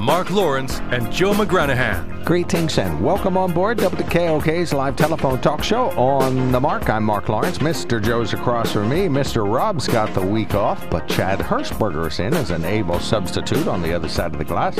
Mark Lawrence and Joe McGranahan. Greetings and welcome on board WKOK's live telephone talk show on the mark. I'm Mark Lawrence. Mr. Joe's across from me. Mr. Rob's got the week off, but Chad Hirschberger's in as an able substitute on the other side of the glass.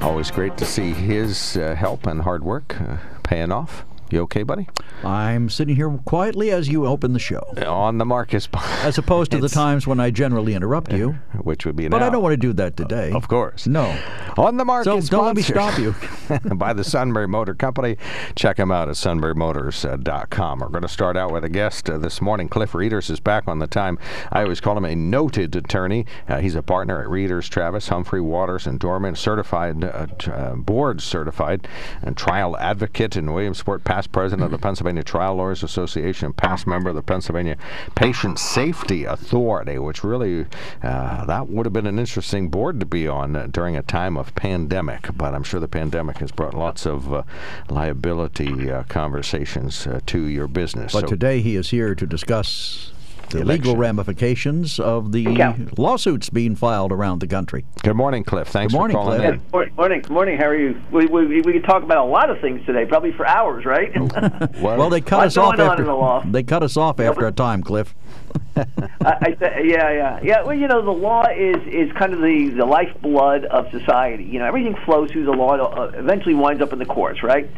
Always great to see his uh, help and hard work uh, paying off. You okay, buddy? I'm sitting here quietly as you open the show. On the Marcus. As opposed to the times when I generally interrupt you. Which would be But. I don't want to do that today. Of course. No. On the Mark So don't let me stop you. by the Sunbury Motor Company. Check them out at sunburymotors.com. We're going to start out with a guest uh, this morning. Cliff Rieders is back on the time. I always call him a noted attorney. Uh, he's a partner at Rieders, Travis, Humphrey, Waters, and Dohrmann, certified, uh, t- uh, board certified, and trial advocate in Williamsport, past president of the Pennsylvania Trial Lawyers Association, past member of the Pennsylvania Patient Safety Authority, which really, uh, that would have been an interesting board to be on uh, during a time of pandemic. But I'm sure the pandemic has brought lots of uh, liability uh, conversations uh, to your business. But So- today he is here to discuss the The legal ramifications of the Yeah. lawsuits being filed around the country. Good morning, Cliff. Thanks Good morning, for calling Cliff. in. Morning, morning, morning. How are you? We, we, we could talk about a lot of things today, probably for hours, right? Well, they cut What's us off after in the law? they cut us off after a time, Cliff. I, I th- yeah, yeah, yeah. Well, you know, the law is is kind of the the lifeblood of society. You know, everything flows through the law. It uh, eventually winds up in the courts, right?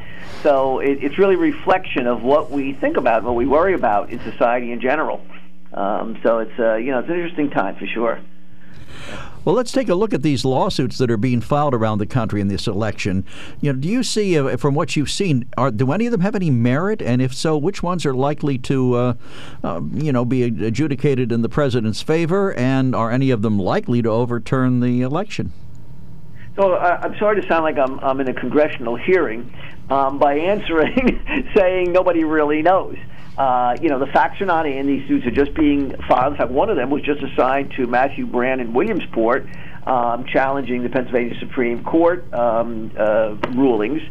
So it, it's really a reflection of what we think about, what we worry about in society in general. Um, so it's uh, you know, it's an interesting time for sure. Well, let's take a look at these lawsuits that are being filed around the country in this election. You know, do you see, uh, from what you've seen, are, do any of them have any merit? And if so, which ones are likely to, uh, uh, you know, be adjudicated in the president's favor? And are any of them likely to overturn the election? So uh, I'm sorry to sound like I'm, I'm in a congressional hearing um, by answering saying nobody really knows. Uh, you know, the facts are not in. These suits are just being filed. In fact, one of them was just assigned to Matthew Brann in Williamsport, um, challenging the Pennsylvania Supreme Court um, uh, rulings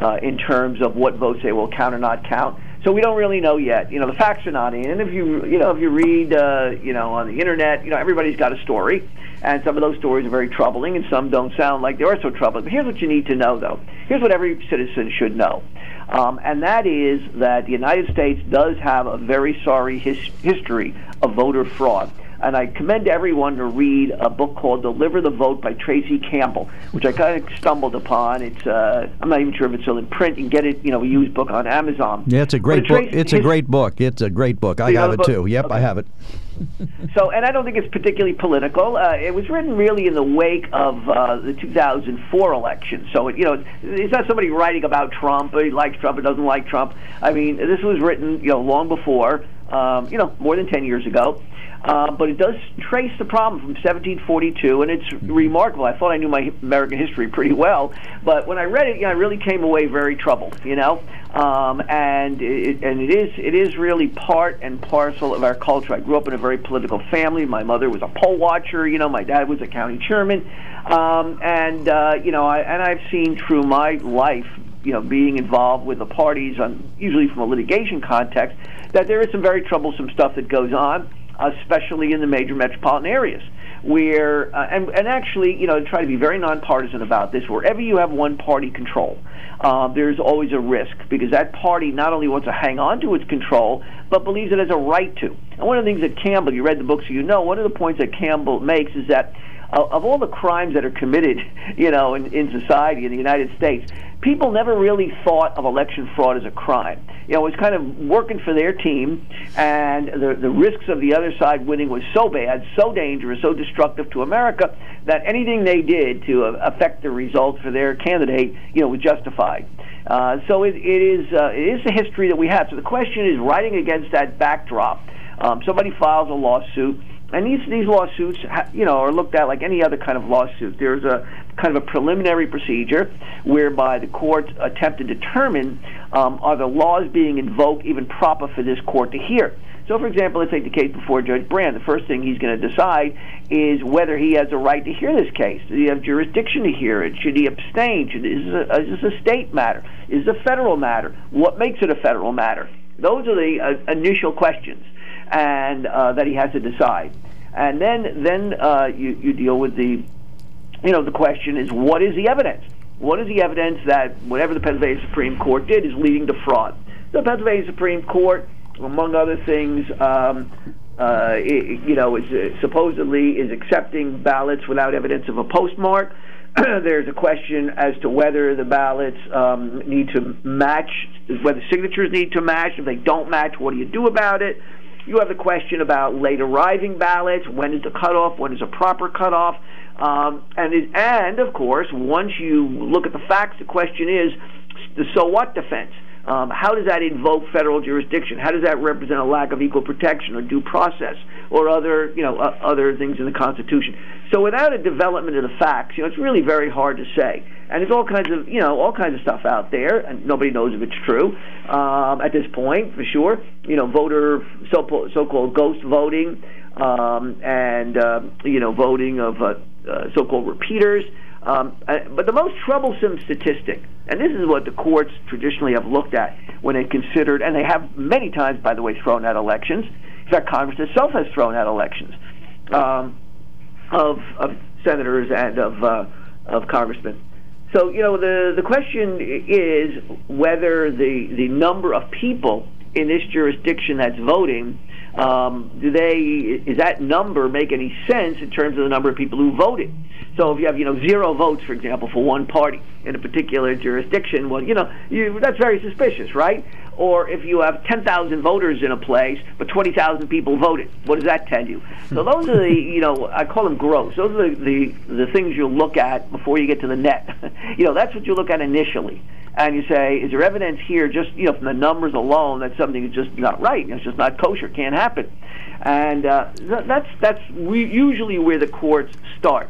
uh, in terms of what votes they will count or not count. So we don't really know yet. You know, the facts are not in. And if you, you know, if you read, uh, you know, on the internet, you know, everybody's got a story, and some of those stories are very troubling, and some don't sound like they are so troubling. But here's what you need to know, though. Here's what every citizen should know, um, and that is that the United States does have a very sorry his- history of voter fraud. And I commend everyone to read a book called "Deliver the Vote" by Tracy Campbell, which I kind of stumbled upon. It's uh, I'm not even sure if it's still in print. You can get it, you know, a used book on Amazon. Yeah, it's a great book. It's a great book. It's a great book. I have it book? too. Yep, I have it. So, and I don't think it's particularly political. Uh, it was written really in the wake of uh, the 2004 election. So, it, you know, it's not somebody writing about Trump. Or he likes Trump or doesn't like Trump. I mean, this was written, you know, long before, um, you know, more than 10 years ago. Uh, but it does trace the problem from 1742, and it's remarkable. I thought I knew my American history pretty well, but when I read it, you know, I really came away very troubled. You know, um, and it, and it is it is really part and parcel of our culture. I grew up in a very political family. My mother was a poll watcher. You know, my dad was a county chairman, um, and uh, you know, I, and I've seen through my life you know, being involved with the parties, on, usually from a litigation context, that there is some very troublesome stuff that goes on, especially in the major metropolitan areas. Where uh, and and actually, you know, try to be very nonpartisan about this. Wherever you have one party control, uh, there's always a risk because that party not only wants to hang on to its control, but believes it has a right to. And one of the things that Campbell, you read the book, so you know, one of the points that Campbell makes is that uh, of all the crimes that are committed, you know, in, in society in the United States, people never really thought of election fraud as a crime. You know, it was kind of working for their team, and the the risks of the other side winning was so bad, so dangerous, so destructive to America that anything they did to affect the results for their candidate, you know, was justified. Uh, so it, it is uh, it is a history that we have. So the question is, writing against that backdrop, um, somebody files a lawsuit and these these lawsuits, you know, are looked at like any other kind of lawsuit. There's a kind of a preliminary procedure whereby the court attempt to determine um, are the laws being invoked even proper for this court to hear. So, for example, let's take the case before Judge Brann. The first thing he's going to decide is whether he has a right to hear this case. Does he have jurisdiction to hear it? Should he abstain? Should, is, this a, is this a state matter? Is it a federal matter? What makes it a federal matter? Those are the uh, initial questions and uh, that he has to decide. And then then uh, you you deal with the you know the question is what is the evidence? What is the evidence that whatever the Pennsylvania Supreme Court did is leading to fraud? The Pennsylvania Supreme Court, among other things, um, uh, it, you know, is uh, supposedly is accepting ballots without evidence of a postmark. There's a question as to whether the ballots um, need to match, whether signatures need to match. If they don't match, what do you do about it? You have the question about late arriving ballots. When is the cutoff? When is a proper cutoff? Um, and it, and of course, once you look at the facts, the question is the so what defense. Um, how does that invoke federal jurisdiction? How does that represent a lack of equal protection or due process or other, you know, uh, other things in the Constitution? So without a development of the facts, you know, it's really very hard to say. And there's all kinds of, you know, all kinds of stuff out there, and nobody knows if it's true um, at this point, for sure. You know, voter so so-called ghost voting, um, and uh, you know, voting of uh, uh, so-called repeaters. Um, uh, but the most troublesome statistic, and this is what the courts traditionally have looked at when they considered, and they have many times, by the way, thrown out elections. In fact, Congress itself has thrown out elections um, of, of senators and of uh, of congressmen. So you know the the question is whether the the number of people in this jurisdiction that's voting um, do they is that number make any sense in terms of the number of people who voted? So if you have you know zero votes, for example, for one party in a particular jurisdiction, well, you know you, that's very suspicious, right? Or if you have 10,000 voters in a place, but 20,000 people voted, what does that tell you? So those are the you know I call them gross. Those are the the, the things you look at before you get to the net. you know that's what you look at initially and you say, is there evidence here, just you know, from the numbers alone, that something is just not right? It's just not kosher. Can't happen. And uh, that's that's usually where the courts start.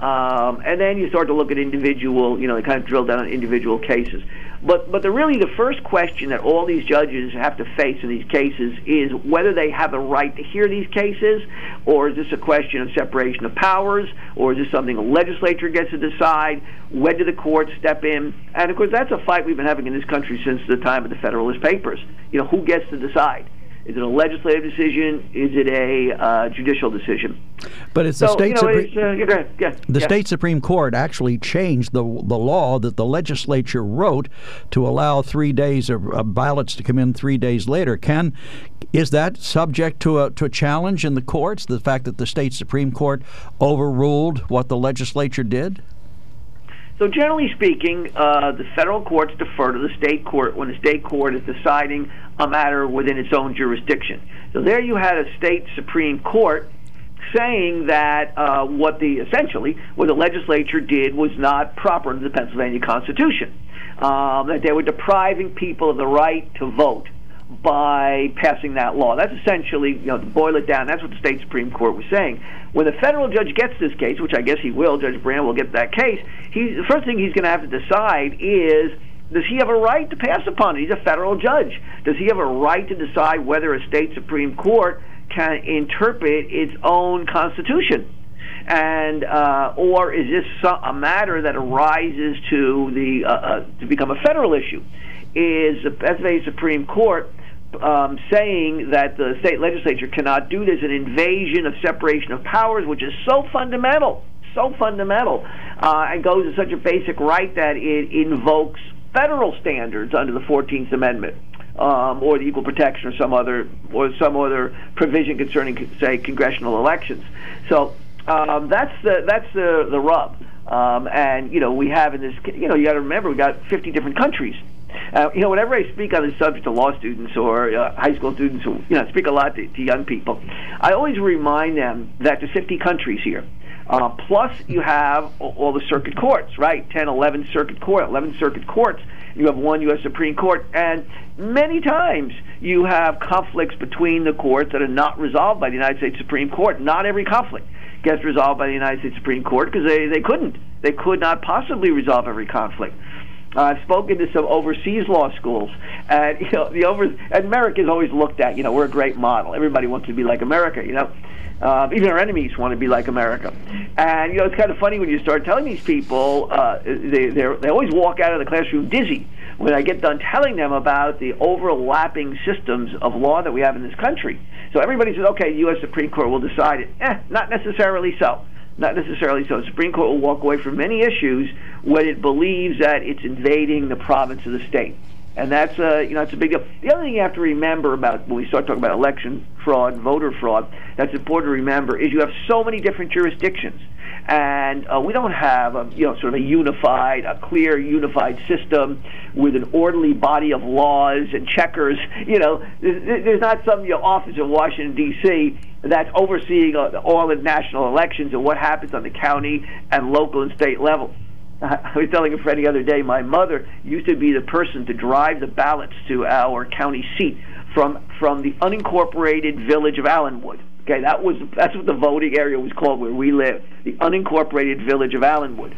Um, and then you start to look at individual, you know, they kind of drill down on individual cases. But but the really the first question that all these judges have to face in these cases is whether they have a right to hear these cases, or is this a question of separation of powers, or is this something the legislature gets to decide? When do the courts step in? And of course, that's a fight we've been having in this country since the time of the Federalist Papers. You know, who gets to decide? Is it a legislative decision? Is it a uh, judicial decision? But it's the state you know, Supreme. Uh, yeah, the yeah. state Supreme Court actually changed the the law that the legislature wrote to allow three days of, of ballots to come in three days later. Can is that subject to a to a challenge in the courts? The fact that the state Supreme Court overruled what the legislature did. So generally speaking, uh, the federal courts defer to the state court when the state court is deciding a matter within its own jurisdiction. So there you had a state supreme court saying that uh, what the essentially what the legislature did was not proper under the Pennsylvania Constitution, um, that they were depriving people of the right to vote by passing that law. That's essentially, you know, to boil it down, that's what the state Supreme Court was saying. When the federal judge gets this case, which I guess he will, Judge Brann will get that case, he, the first thing he's going to have to decide is does he have a right to pass upon it? He's a federal judge. Does he have a right to decide whether a state Supreme Court can interpret its own constitution? and uh, or is this a matter that arises to the uh, uh, to become a federal issue? Is the Pennsylvania Supreme Court um, saying that the state legislature cannot do this, an invasion of separation of powers, which is so fundamental, so fundamental, uh, and goes to such a basic right that it invokes federal standards under the Fourteenth Amendment. Um, or the equal protection, or some other, or some other provision concerning, say, congressional elections. So um, that's the that's the the rub. Um, and you know we have in this, you know, you got to remember we got 50 different countries uh, you know, whenever I speak on this subject to law students or uh, high school students, who you know, speak a lot to, to young people, I always remind them that there's 50 countries here. Uh, plus, you have all the circuit courts, right? 10, 11 circuit court, 11 circuit courts. You have one U.S. Supreme Court, and many times you have conflicts between the courts that are not resolved by the United States Supreme Court. Not every conflict gets resolved by the United States Supreme Court because they, they couldn't. They could not possibly resolve every conflict. Uh, I've spoken to some overseas law schools, and you know the over and America is always looked at. You know, we're a great model. Everybody wants to be like America. You know, uh, even our enemies want to be like America. And you know, it's kind of funny when you start telling these people, uh, they they always walk out of the classroom dizzy when I get done telling them about the overlapping systems of law that we have in this country. So everybody says, okay, the U.S. Supreme Court will decide it. Eh, not necessarily so. Not necessarily so. The Supreme Court will walk away from many issues when it believes that it's invading the province of the state. And that's a you know it's a big deal. The other thing you have to remember about when we start talking about election fraud, voter fraud, that's important to remember is you have so many different jurisdictions, and uh, we don't have a you know sort of a unified, a clear unified system with an orderly body of laws and checkers. You know, there's, there's not some you know, office in Washington D.C. that's overseeing uh, all the national elections and what happens on the county and local and state level. I was telling a friend the other day, my mother used to be the person to drive the ballots to our county seat from from the unincorporated village of Allenwood. Okay, that was that's what the voting area was called where we live, the unincorporated village of Allenwood.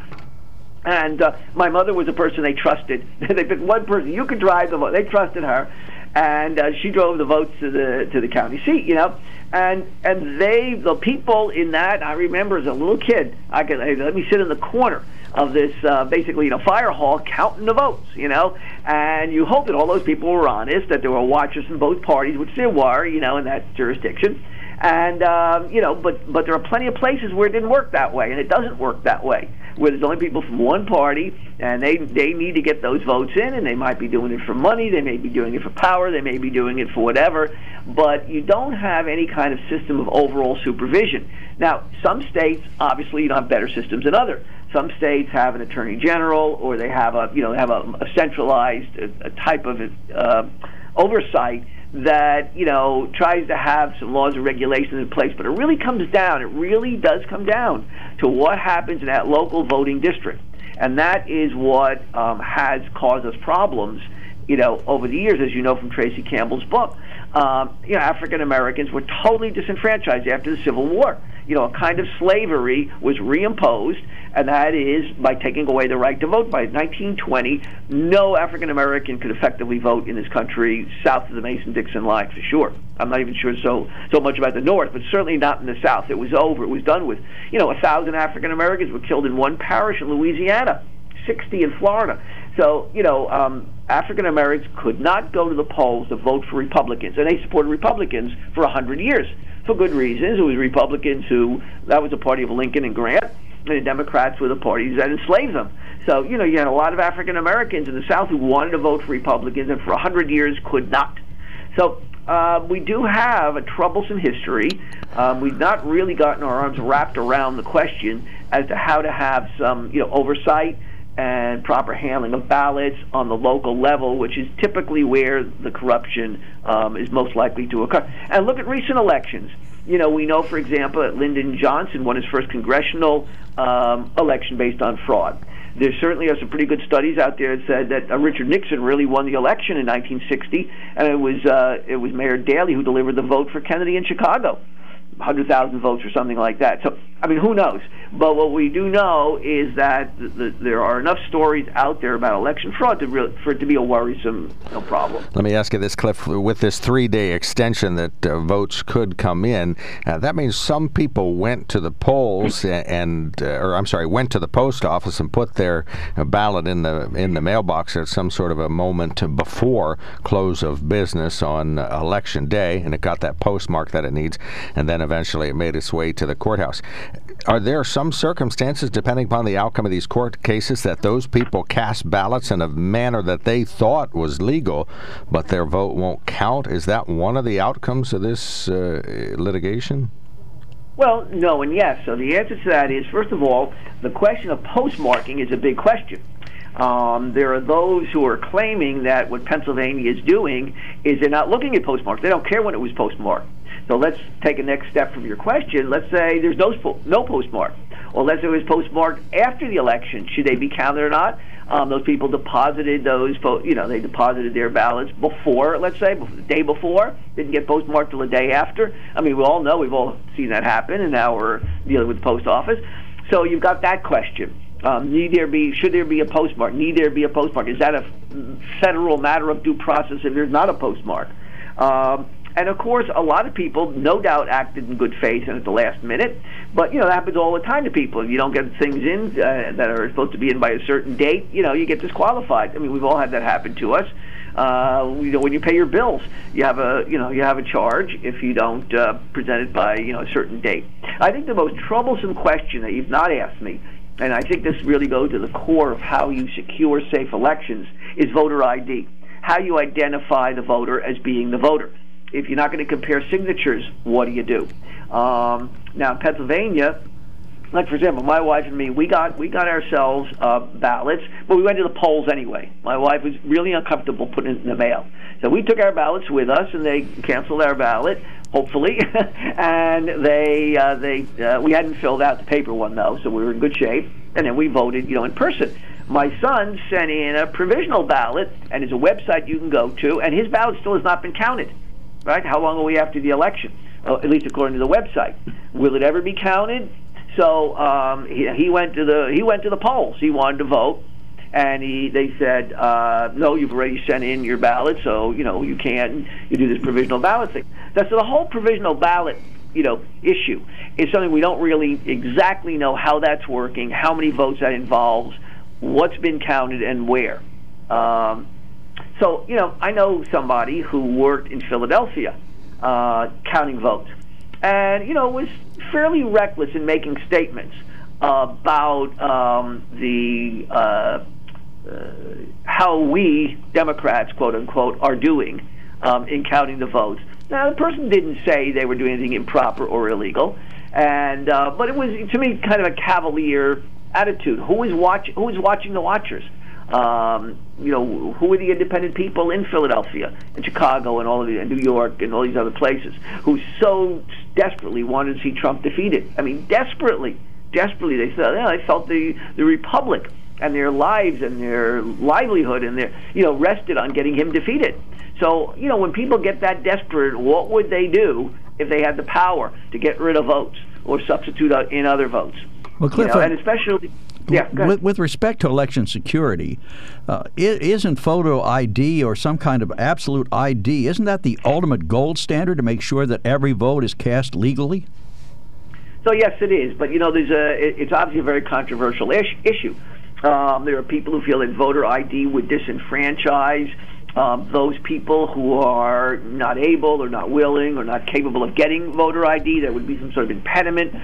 And uh, my mother was a person they trusted. they picked one person. You could drive the vote. They trusted her, and uh, she drove the votes to the to the county seat. You know, and and they the people in that I remember as a little kid. I could let me sit in the corner of this uh, basically you know fire hall counting the votes, you know, and you hope that all those people were honest, that there were watchers from both parties, which there were, you know, in that jurisdiction. And um, you know, but but there are plenty of places where it didn't work that way, and it doesn't work that way, where there's only people from one party, and they they need to get those votes in, and they might be doing it for money, they may be doing it for power, they may be doing it for whatever, but you don't have any kind of system of overall supervision. Now, some states obviously don't have better systems than others. Some states have an attorney general, or they have a you know have a, a centralized a, a type of uh, oversight that you know tries to have some laws and regulations in place. But it really comes down. It really does come down to what happens in that local voting district, and that is what um, has caused us problems. You know, over the years, as you know from Tracy Campbell's book, um, you know, African Americans were totally disenfranchised after the Civil War. You know, a kind of slavery was reimposed, and that is by taking away the right to vote. By 1920, no African American could effectively vote in this country south of the Mason-Dixon line for sure. I'm not even sure so so much about the North, but certainly not in the South. It was over. It was done with. You know, a thousand African Americans were killed in one parish in Louisiana, 60 in Florida. So, you know, um, African Americans could not go to the polls to vote for Republicans, and they supported Republicans for a hundred years for good reasons. It was Republicans who that was the party of Lincoln and Grant, and the Democrats were the parties that enslaved them. So, you know, you had a lot of African Americans in the South who wanted to vote for Republicans, and for a hundred years could not. So. Uh, we do have a troublesome history. Um, we've not really gotten our arms wrapped around the question as to how to have some, you know, oversight and proper handling of ballots on the local level, which is typically where the corruption um, is most likely to occur. And look at recent elections. You know, we know, for example, that Lyndon Johnson won his first congressional um, election based on fraud. There certainly are some pretty good studies out there that said that uh, Richard Nixon really won the election in 1960, and it was uh, it was Mayor Daley who delivered the vote for Kennedy in Chicago. 100,000 votes or something like that. So, I mean, who knows? But what we do know is that the, the, there are enough stories out there about election fraud to re- for it to be a worrisome know, problem. Let me ask you this, Cliff. With this three-day extension that uh, votes could come in, uh, that means some people went to the polls and, uh, or I'm sorry, went to the post office and put their uh, ballot in the in the mailbox at some sort of a moment before close of business on election day, and it got that postmark that it needs, and then eventually it made its way to the courthouse. Are there some circumstances, depending upon the outcome of these court cases, that those people cast ballots in a manner that they thought was legal, but their vote won't count? Is that one of the outcomes of this uh, litigation? Well, no and yes. So the answer to that is, first of all, the question of postmarking is a big question. Um, there are those who are claiming that what Pennsylvania is doing is they're not looking at postmarks. They don't care when it was postmarked. So let's take a next step from your question. Let's say there's no no postmark. Or let's say it was postmarked after the election. Should they be counted or not? Um, those people deposited those, you know, they deposited their ballots before, let's say, the day before, didn't get postmarked till the day after. I mean, we all know, we've all seen that happen, and now we're dealing with the post office. So you've got that question. Um, need there be should there be a postmark? Need there be a postmark? Is that a federal matter of due process if there's not a postmark? Um, and of course, a lot of people, no doubt, acted in good faith and at the last minute. But you know that happens all the time to people. If you don't get things in uh, that are supposed to be in by a certain date, you know you get disqualified. I mean, we've all had that happen to us. Uh, you know, when you pay your bills, you have a you know you have a charge if you don't uh, present it by you know a certain date. I think the most troublesome question that you've not asked me, and I think this really goes to the core of how you secure safe elections, is voter ID. How you identify the voter as being the voter if you're not going to compare signatures, what do you do? Um, now, in Pennsylvania, like for example, my wife and me, we got we got ourselves uh, ballots, but we went to the polls anyway. My wife was really uncomfortable putting it in the mail, so we took our ballots with us, and they canceled our ballot, hopefully, and they uh, they uh, we hadn't filled out the paper one though, so we were in good shape, and then we voted, you know, in person. My son sent in a provisional ballot, and there's a website you can go to, and his ballot still has not been counted right? How long are we after the election? Uh, at least according to the website. Will it ever be counted? So um, he, he went to the he went to the polls. He wanted to vote, and he they said uh, no, you've already sent in your ballot, so you know you can't you do this provisional ballot thing. That's so the whole provisional ballot you know issue is something we don't really exactly know how that's working, how many votes that involves, what's been counted, and where. Um, so, you know, I know somebody who worked in Philadelphia uh, counting votes, and, you know, was fairly reckless in making statements about um, the uh, uh, how we Democrats, quote unquote, are doing um, in counting the votes. Now, the person didn't say they were doing anything improper or illegal, and uh, but it was to me kind of a cavalier attitude. Who is watch? Who is watching the watchers? Um, you know, who are the independent people in Philadelphia, and Chicago, and all of the, and New York, and all these other places who so desperately wanted to see Trump defeated? I mean, desperately, desperately. They felt, yeah, they felt the the republic and their lives and their livelihood and their you know rested on getting him defeated. So you know, when people get that desperate, what would they do if they had the power to get rid of votes or substitute in other votes? Well, Cliff, you know, and especially yeah, with, with, respect to election security, uh, isn't photo ID or some kind of absolute ID, isn't that the ultimate gold standard to make sure that every vote is cast legally? So yes, it is. But you know, there's a it's obviously a very controversial ish, issue. Um, there are people who feel that voter ID would disenfranchise um, those people who are not able or not willing or not capable of getting voter ID. There would be some sort of impediment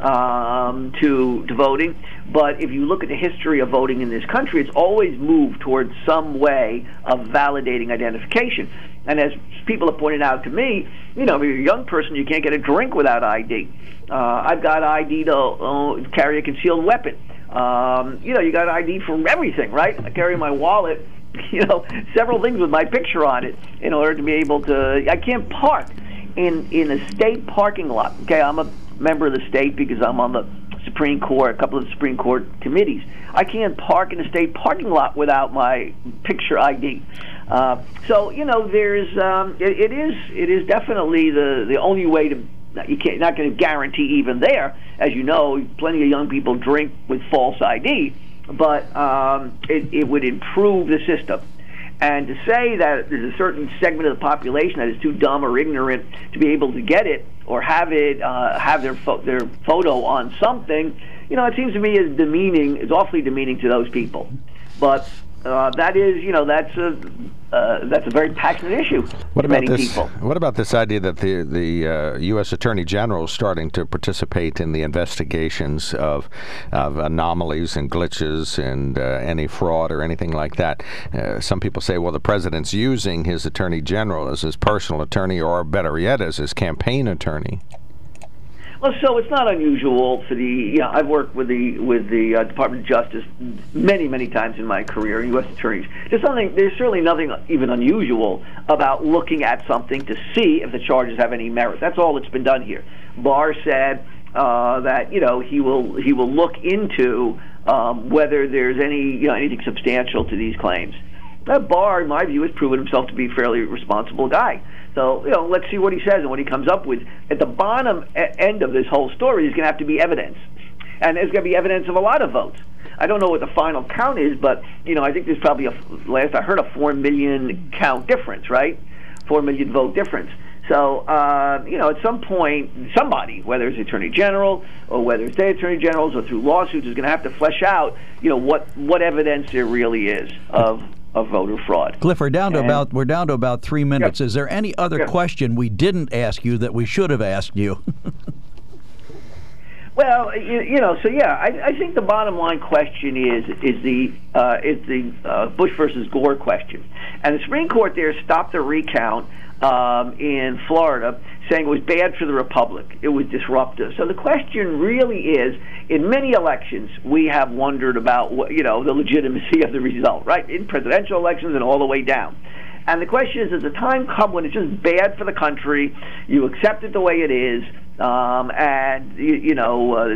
um, to to voting. But if you look at the history of voting in this country, it's always moved towards some way of validating identification. And as people have pointed out to me, you know, if you're a young person, you can't get a drink without ID. Uh, I've got ID to uh, carry a concealed weapon. Um, you know, you got ID for everything, right? I carry my wallet, you know, several things with my picture on it in order to be able to. I can't park in in a state parking lot. Okay, I'm a member of the state because I'm on the Supreme Court, a couple of Supreme Court committees. I can't park in a state parking lot without my picture ID. Uh, so you know, there's um, it, it is it is definitely the the only way to. You can't not going to guarantee even there, as you know, plenty of young people drink with false ID, but um, it, it would improve the system. And to say that there's a certain segment of the population that is too dumb or ignorant to be able to get it or have it uh, have their fo- their photo on something, you know, it seems to me is demeaning. It's awfully demeaning to those people. But uh, that is, you know, that's a uh, that's a very passionate issue what about this, people. What about this idea that the the uh, U.S. Attorney General is starting to participate in the investigations of, of anomalies and glitches and uh, any fraud or anything like that? Uh, some people say, well, the president's using his Attorney General as his personal attorney, or better yet, as his campaign attorney. Well, so it's not unusual for the. You know, I've worked with the with the uh, Department of Justice many, many times in my career, U.S. attorneys. There's something. There's certainly nothing even unusual about looking at something to see if the charges have any merit. That's all that's been done here. Barr said uh, that you know he will he will look into um, whether there's any you know anything substantial to these claims. That Barr, in my view, has proven himself to be a fairly responsible guy. So you know, let's see what he says and what he comes up with. At the bottom end of this whole story is going to have to be evidence, and there's going to be evidence of a lot of votes. I don't know what the final count is, but you know, I think there's probably a last I heard a four million count difference, right? Four million vote difference. So, uh, you know, at some point, somebody, whether it's the attorney general or whether it's state attorney generals or through lawsuits, is going to have to flesh out, you know, what what evidence there really is of of voter fraud. Cliff, we're down to and, about we're down to about three minutes. Is there any other question we didn't ask you that we should have asked you? Well, you, you, know, so yeah, I, I, think the bottom line question is is the uh, is the uh, Bush versus Gore question, and the Supreme Court there stopped the recount um, in Florida, saying it was bad for the republic, it was disruptive. So the question really is: in many elections, we have wondered about what, you know the legitimacy of the result, right? In presidential elections and all the way down. And the question is: Does the time come when it's just bad for the country? You accept it the way it is um, and you, you know, uh,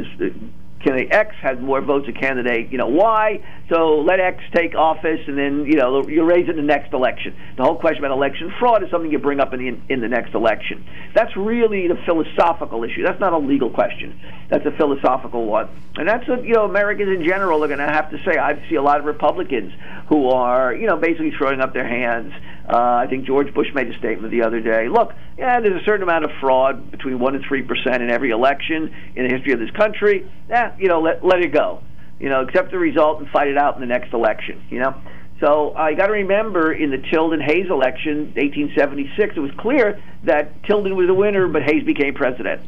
candidate X has more votes than candidate, you know, Y. So let X take office, and then you know you raise it in the next election. The whole question about election fraud is something you bring up in the in the next election. That's really the philosophical issue. That's not a legal question. That's a philosophical one, and that's what you know Americans in general are going to have to say. I see a lot of Republicans who are you know basically throwing up their hands. Uh, I think George Bush made a statement the other day. Look, yeah, there's a certain amount of fraud between one and three percent in every election in the history of this country. Yeah, you know, let let it go. You know, accept the result and fight it out in the next election. You know. So I got to remember in the Tilden Hayes election, 1876, it was clear that Tilden was the winner, but Hayes became president.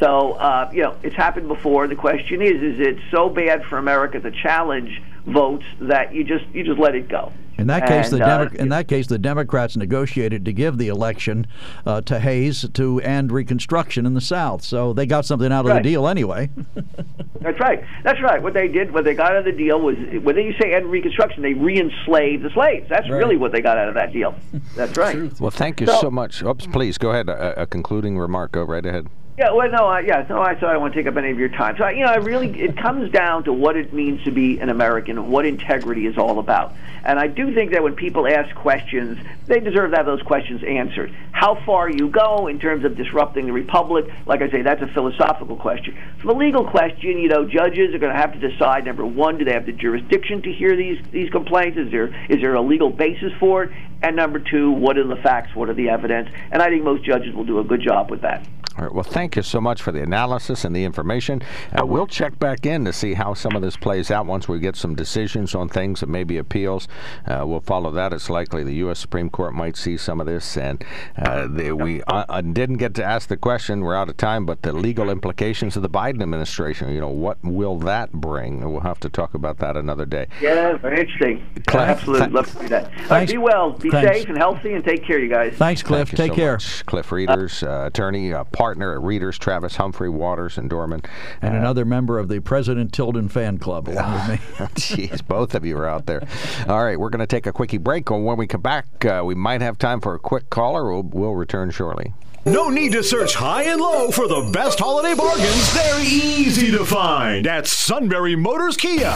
So uh, you know, it's happened before. The question is, is it so bad for America to challenge votes that you just you just let it go? In that case, and, the uh, in that case, the Democrats negotiated to give the election uh, to Hayes to end Reconstruction in the South, so they got something out of right. the deal anyway. That's right. That's right. What they did, what they got out of the deal was, when you say end Reconstruction, they re-enslaved the slaves. That's right. really what they got out of that deal. That's right. Well, thank you so, so much. Oops, please go ahead. A, a concluding remark. Go right ahead. Yeah, well, no, I, yeah, no. I, so I don't want to take up any of your time. So, you know, I really, it comes down to what it means to be an American, what integrity is all about. And I do think that when people ask questions, they deserve to have those questions answered. How far you go in terms of disrupting the republic, like I say, that's a philosophical question. From a legal question, you know, judges are going to have to decide. Number one, do they have the jurisdiction to hear these these complaints? Is there is there a legal basis for it? And number two, what are the facts? What are the evidence? And I think most judges will do a good job with that. All right. Well, thank you so much for the analysis and the information. Uh, we'll check back in to see how some of this plays out once we get some decisions on things that may be appeals. Uh, we'll follow that. It's likely the U.S. Supreme Court might see some of this. And uh, they, we uh, uh, didn't get to ask the question. We're out of time. But the legal implications of the Biden administration, you know, what will that bring? We'll have to talk about that another day. Yeah, very interesting. Absolutely. Th- Love to do that. Right, be well, be Thanks. safe and healthy, and take care, you guys. Thanks, Cliff. Thank take so care. Much. Cliff Rieders, uh, attorney, partner at Rieders, Travis Humphrey, Waters, and Dohrmann. And uh, another member of the President Tilden fan club along with me. Jeez, both of you are out there. All right, we're going to take a quickie break. When we come back, uh, we might have time for a quick caller. We'll, we'll return shortly. No need to search high and low for the best holiday bargains. They're easy to find at Sunbury Motors Kia.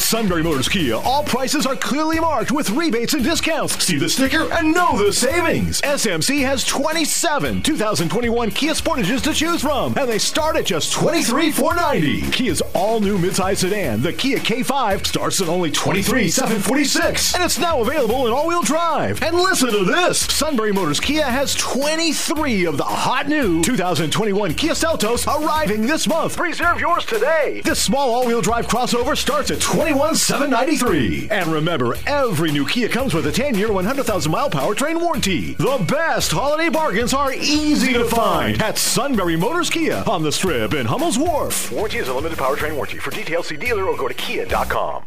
At Sunbury Motors Kia, all prices are clearly marked with rebates and discounts. See the sticker and know the savings. SMC has 27 2021 Kia Sportages to choose from, and they start at just $23,490. Kia's all-new midsize sedan, the Kia K5, starts at only $23,746, and it's now available in all-wheel drive. And listen to this, Sunbury Motors Kia has 23 of the hot new 2021 Kia Seltos arriving this month. Reserve yours today. This small all-wheel drive crossover starts at 21793 And remember, every new Kia comes with a 10-year, 100,000 mile powertrain warranty. The best holiday bargains are easy to find at Sunbury Motors Kia on the Strip in Hummel's Wharf. Warranty is a limited powertrain warranty. For details, see dealer or go to kia.com.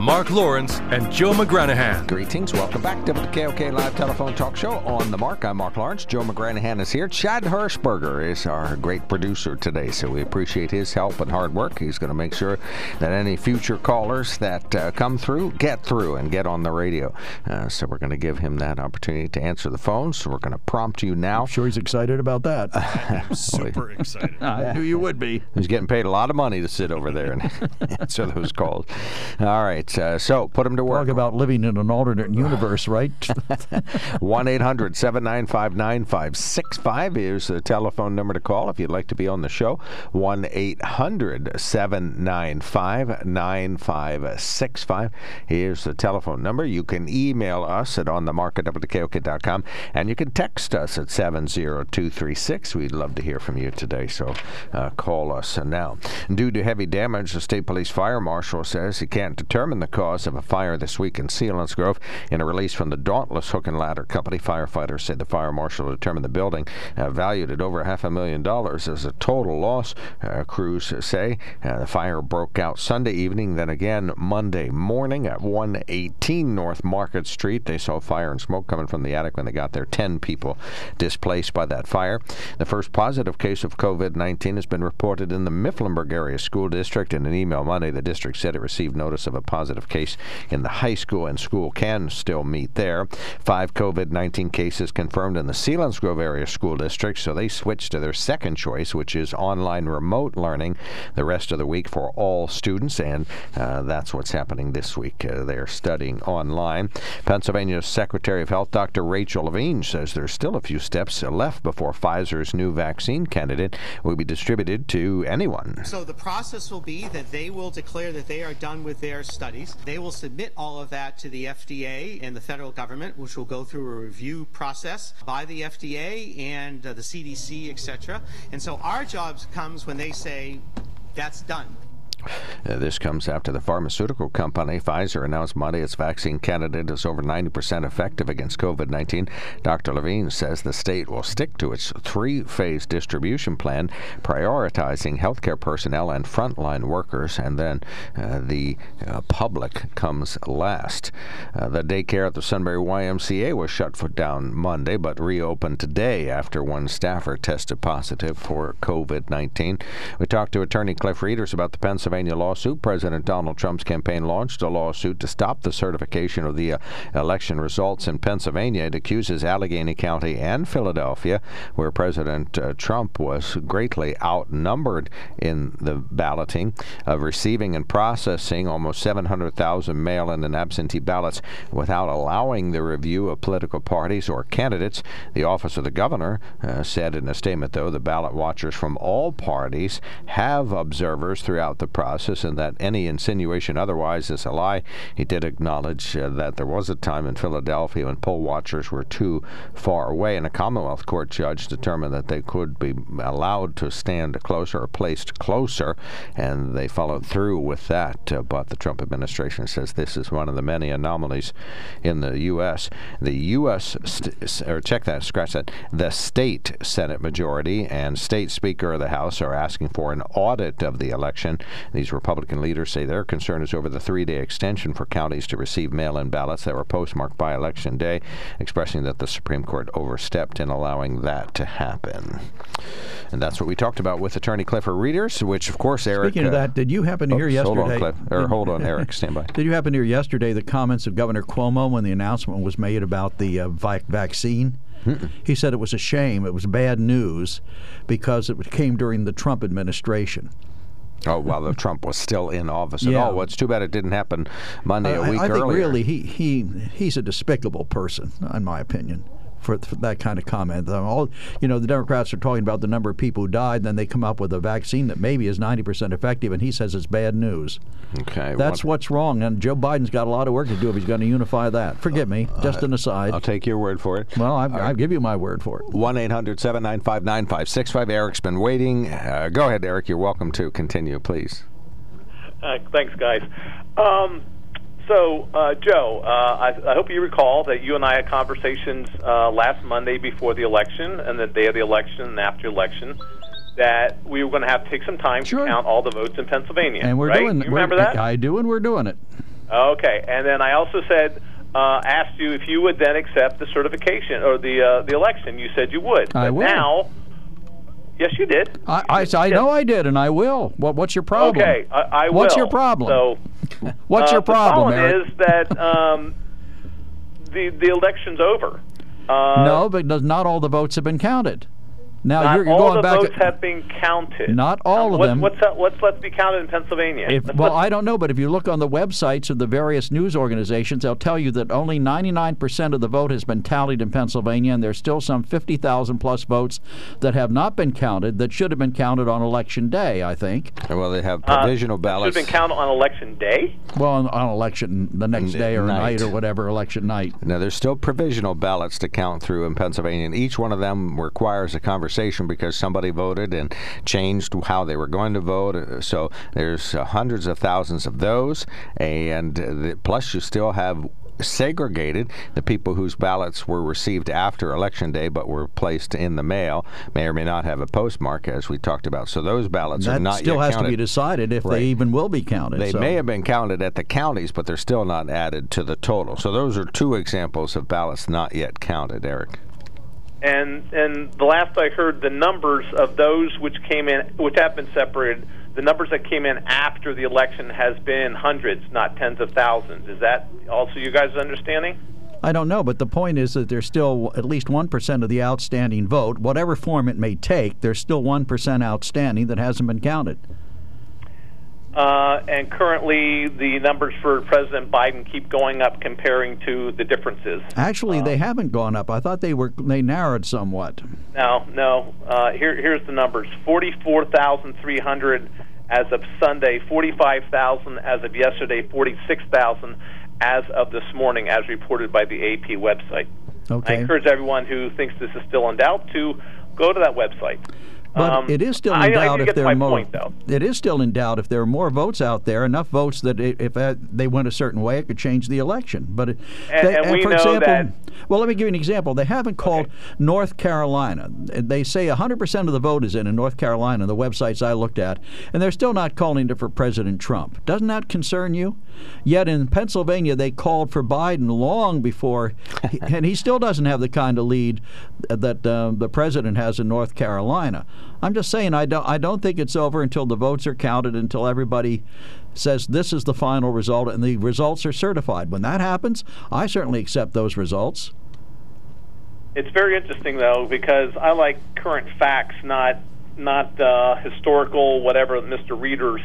Mark Lawrence and Joe McGranahan. Greetings. Welcome back to the KOK Live Telephone Talk Show on the Mark. I'm Mark Lawrence. Joe McGranahan is here. Chad Hirschberger is our great producer today, so we appreciate his help and hard work. He's going to make sure that any future callers that uh, come through get through and get on the radio. Uh, so we're going to give him that opportunity to answer the phone. So we're going to prompt you now. I'm sure he's excited about that. Super excited. I knew you would be. He's getting paid a lot of money to sit over there and answer those calls. All right. Uh, so put him to work. Talk about living in an alternate universe, right? 1 800 795 9565 is the telephone number to call if you'd like to be on the show. 1 800 795 9565 is the telephone number. You can email us at onthemarket.wkok.com and you can text us at 70236. We'd love to hear from you today, so uh, call us now. Due to heavy damage, the State Police Fire Marshal says he can't determine the cause of a fire this week in Selinsgrove. In a release from the Dauntless Hook and Ladder Company, firefighters said the fire marshal determined the building, uh, valued at over half a million dollars, as a total loss. Uh, crews say uh, the fire broke out Sunday evening, then again Monday morning at 118 North Market Street. They saw fire and smoke coming from the attic when they got there. Ten people displaced by that fire. The first positive case of COVID 19 has been reported in the Mifflinburg area school district. In an email Monday, the district said it received notice of a positive case case in the high school, and school can still meet there. Five COVID 19 cases confirmed in the Selinsgrove area school district, so they switched to their second choice, which is online remote learning the rest of the week for all students, and uh, that's what's happening this week. Uh, they're studying online. Pennsylvania's Secretary of Health, Dr. Rachel Levine, says there's still a few steps left before Pfizer's new vaccine candidate will be distributed to anyone. So the process will be that they will declare that they are done with their studies. They will submit all of that to the FDA and the federal government, which will go through a review process by the FDA and uh, the CDC, etc. And so our job comes when they say that's done. Uh, this comes after the pharmaceutical company Pfizer announced Monday its vaccine candidate is over 90% effective against COVID 19. Dr. Levine says the state will stick to its three phase distribution plan, prioritizing healthcare personnel and frontline workers, and then uh, the uh, public comes last. Uh, the daycare at the Sunbury YMCA was shut for down Monday but reopened today after one staffer tested positive for COVID 19. We talked to attorney Cliff Rieders about the Pennsylvania Pennsylvania lawsuit. President Donald Trump's campaign launched a lawsuit to stop the certification of the uh, election results in Pennsylvania. It accuses Allegheny County and Philadelphia, where President uh, Trump was greatly outnumbered in the balloting, of receiving and processing almost 700,000 mail in and absentee ballots without allowing the review of political parties or candidates. The office of the governor uh, said in a statement, though, the ballot watchers from all parties have observers throughout the process process and that any insinuation otherwise is a lie. He did acknowledge uh, that there was a time in Philadelphia when poll watchers were too far away, and a Commonwealth Court judge determined that they could be allowed to stand closer or placed closer, and they followed through with that. Uh, but the Trump administration says this is one of the many anomalies in the U.S. The U.S. St- or check that, scratch that. The state Senate majority and state Speaker of the House are asking for an audit of the election. These Republican leaders say their concern is over the three day extension for counties to receive mail in ballots that were postmarked by Election Day, expressing that the Supreme Court overstepped in allowing that to happen. And that's what we talked about with attorney Clifford Rieders, which, of course, Eric. Speaking of uh, that, did you happen to hear yesterday? Hold on, Cliff. Or hold on, Eric. Stand by. Did you happen to hear yesterday the comments of Governor Cuomo when the announcement was made about the uh, vaccine? Mm-mm. He said it was a shame, it was bad news, because it came during the Trump administration. Oh, while well, Trump was still in office yeah. at all. Well, it's too bad it didn't happen Monday uh, a week I, I earlier. think really he, he he's a despicable person, in my opinion for, for that kind of comment. All you know, the Democrats are talking about the number of people who died, then they come up with a vaccine that maybe is 90% effective, and he says it's bad news. Okay, that's what's wrong, and Joe Biden's got a lot of work to do if he's going to unify that. Forgive me, just an aside. I'll take your word for it. Well, I, right. I give you my word for it. One 9565 Eric's been waiting. Uh, go ahead, Eric. You're welcome to continue, please. Uh, thanks, guys. Um, so, uh, Joe, uh, I, I hope you recall that you and I had conversations uh, last Monday before the election and the day of the election and after election that we were going to have to take some time Sure. to count all the votes in Pennsylvania. And we're right? doing. You remember that? I do, and we're doing it. Okay, and then I also said, uh, asked you if you would then accept the certification or the uh, the election. You said you would. I but will. Now, yes, you did. I, I, I know I did, and I will. What, what's your problem? Okay, I, I will. What's your problem? So, What's uh, your problem, The Eric? problem is that um, the the election's over. Uh, no, but not all the votes have been counted. Now not you're, you're all going the back. votes have been counted. Not all of what, them. What's that, what's left to be counted in Pennsylvania? If, well, I don't know, but if you look on the websites of the various news organizations, they'll tell you that only 99% of the vote has been tallied in Pennsylvania, and there's still some 50,000 plus votes that have not been counted that should have been counted on election day. I think. Well, they have uh, provisional should ballots. have been counted on election day. Well, on, on election the next N- day or night. night or whatever election night. Now, there's still provisional ballots to count through in Pennsylvania, and each one of them requires a conversation because somebody voted and changed how they were going to vote. Uh, So there's uh, hundreds of thousands of those, and uh, the, plus you still have segregated the people whose ballots were received after election day but were placed in the mail may or may not have a postmark as we talked about so those ballots are not still yet has counted. to be decided if Right. they even will be counted. They so. may have been counted at the counties, but they're still not added to the total. So those are two examples of ballots not yet counted, Eric. And and the last I heard, the numbers of those which came in, which have been separated, the numbers that came in after the election has been hundreds, not tens of thousands. Is that also you guys' understanding? I don't know, but the point is that there's still at least 1% of the outstanding vote, whatever form it may take, there's still 1% outstanding that hasn't been counted. Uh, and currently, the numbers for President Biden keep going up, comparing to the differences. Actually, they haven't gone up. I thought they were they narrowed somewhat. No, no. Uh, here, here's the numbers: forty-four thousand three hundred as of Sunday, forty-five thousand as of yesterday, forty-six thousand as of this morning, as reported by the AP website. Okay. I encourage everyone who thinks this is still in doubt to go to that website. But Um, it is still in I, I doubt to if there are more. point, though. It is still in doubt if there are more votes out there, enough votes that i- if uh, they went a certain way, it could change the election. But it, And- they, and for example, that- well, let me give you an example. They haven't called North Carolina. They say 100% of the vote is in in North Carolina. The websites I looked at, and they're still not calling it for President Trump. Doesn't that concern you? Yet in Pennsylvania, they called for Biden long before, and he still doesn't have the kind of lead that uh, the president has in North Carolina. I'm just saying, I don't, I don't think it's over until the votes are counted, until everybody says this is the final result, and the results are certified. When that happens, I certainly accept those results. It's very interesting though because I like current facts, not not uh, historical whatever Mr. Rieders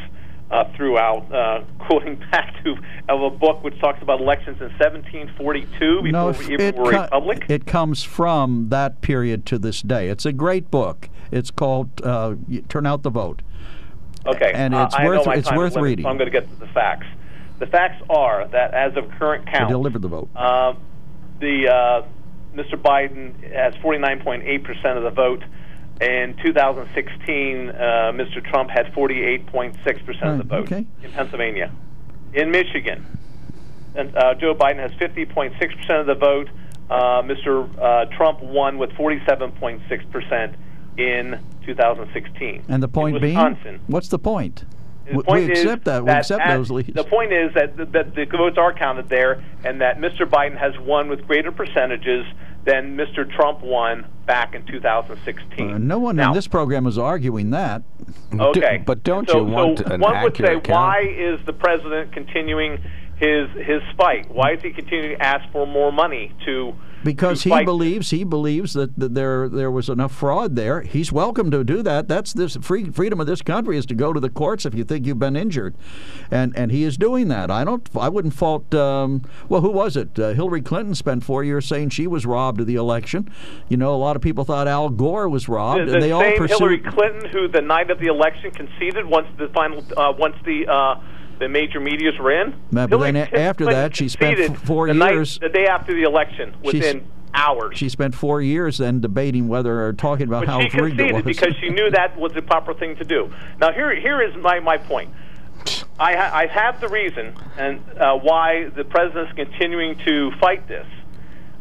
uh, threw out, uh, quoting back to of a book which talks about elections in 1742 before no, we even were a co- republic. it comes from that period to this day. It's a great book. It's called uh, "Turn Out the Vote." Okay, and it's worth- it's worth limited, reading. So I'm going to get to the facts. The facts are that as of current They count, delivered the vote. Um, the uh, Mr. Biden has 49.8 percent of the vote. In 2016, uh, Mr. Trump had 48.6 percent of the vote okay. in Pennsylvania. In Michigan, and, uh, Joe Biden has 50.6 percent of the vote. Uh, Mr. Uh, Trump won with 47.6 percent in 2016. And the point in being, what's the point? the point we accept that. We accept at- those leads. The point is that the, that the votes are counted there, and that Mr. Biden has won with greater percentages than Mr. Trump won back in 2016. Uh, no one now, in this program is arguing that. Okay, but don't so, you want so an one would say, count? why is the president continuing his his fight? Why is he continuing to ask for more money to? Because he believes he believes that, that there there was enough fraud there. He's welcome to do that. That's this free, freedom of this country is to go to the courts if you think you've been injured, and and he is doing that. I don't. I wouldn't fault. Um, well, who was it? Uh, Hillary Clinton spent four years saying she was robbed of the election. You know, a lot of people thought Al Gore was robbed, the, and the they all pursued. Hillary Clinton, who the night of the election conceded once the final, uh, once the uh, the major media's were in. But Hillary then Clinton after that, she spent four the night- years- the day after the election, within hours. She spent four years then debating whether or talking about but how she rigged it was. because she knew that was the proper thing to do. Now, here here is my my point. I, ha- I have the reason and uh, why the president's continuing to fight this.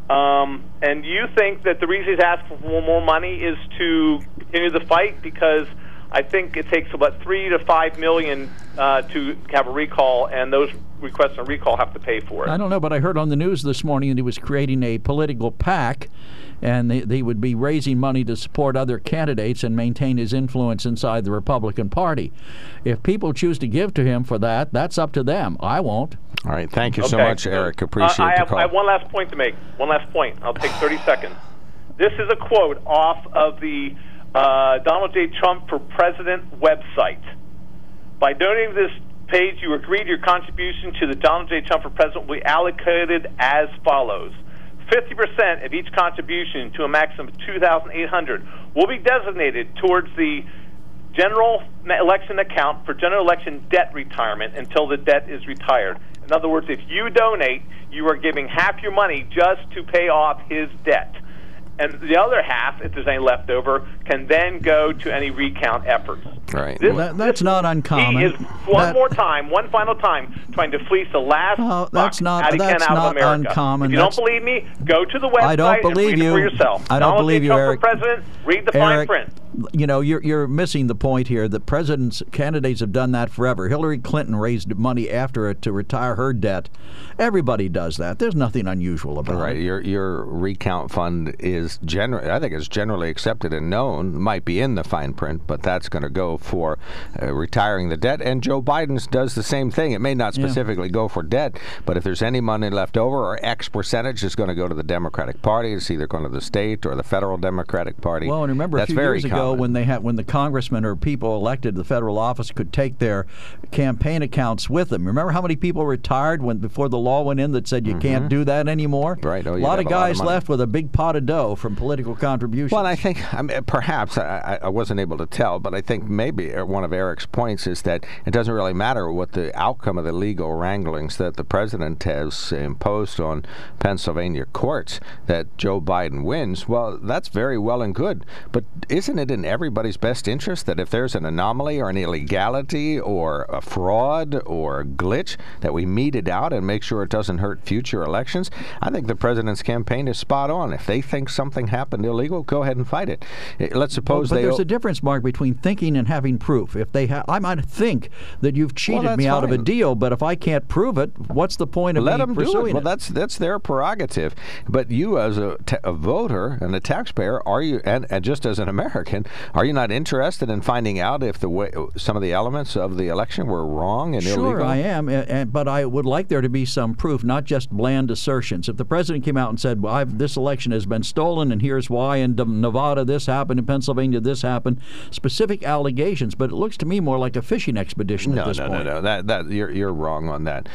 Um, and you think that the reason he's asking for more money is to continue the fight because I think it takes about three to five million uh, to have a recall, and those requests for recall have to pay for it. I don't know, but I heard on the news this morning that he was creating a political PAC, and they, they would be raising money to support other candidates and maintain his influence inside the Republican Party. If people choose to give to him for that, that's up to them. I won't. All right. Thank you so much, Eric. Uh, Appreciate I the have, call. I have one last point to make. One last point. I'll take 30 seconds. This is a quote off of the uh, Donald J. Trump for President website. By donating this page, you agree your contribution to the Donald J. Trump for President will be allocated as follows. 50% of each contribution to a maximum of 2800 will be designated towards the general election account for general election debt retirement until the debt is retired. In other words, if you donate, you are giving half your money just to pay off his debt. And the other half, if there's any left over, can then go to any recount efforts. Right. This- That- that's not uncommon. He is one That- more time, one final time, trying to fleece the last Oh, that's not- out he that's can out not of America. uncommon. If you That's- don't believe me, go to the website I don't believe and read you. it for yourself. I don't Donald believe you, Eric. president, read the Eric, fine print. You know, you're you're missing the point here. The president's candidates have done that forever. Hillary Clinton raised money after it to retire her debt. Everybody does that. There's nothing unusual about Right, it. your your recount fund is generally, I think it's generally accepted and known. Might be in the fine print, but that's going to go for uh, retiring the debt. And Joe Biden's does the same thing. It may not Yeah. specifically go for debt, but if there's any money left over, or X percentage is going to go to the Democratic Party. It's either going to the state or the federal Democratic Party. Well, and remember that's a few years ago common. when they had when the congressmen or people elected to the federal office could take their campaign accounts with them. Remember how many people retired when before the law went in that said you can't do that anymore? Mm-hmm. Right. Oh, a lot of a lot of guys left with a big pot of dough from political contributions. Well, I think I mean, perhaps I, I I wasn't able to tell, but I think maybe uh, one of Eric's points is that it doesn't really matter what the outcome of the legal wranglings that the president has imposed on Pennsylvania courts that Joe Biden wins. Well, that's very well and good, but isn't it in everybody's best interest that if there's an anomaly or an illegality or a fraud or a glitch, that we meet it out and make sure it doesn't hurt future elections? I think the president's campaign is spot on. If they think something happened illegal, go ahead and fight it. Let's suppose but they. there's a difference, Mark, between thinking and having proof. If they, ha- I might think that you've cheated that's me out of a deal, but if I can't prove it, what's the point of let me them do pursuing it. Well, that's that's their prerogative. But you, as a, voter and a taxpayer, are you, and, and just as an American, are you not interested in finding out if the way some of the elements of the election were wrong and Sure, illegal? I am, a- and, but I would like there to be some proof, not just bland assertions. If the president came out and said, "Well, I've, this election has been stolen, and here's why," in Nevada this happened, in Pennsylvania this happened, specific allegations, but it looks to me more like a fishing expedition No, at this no, point. no, no. That that you're you're wrong on that.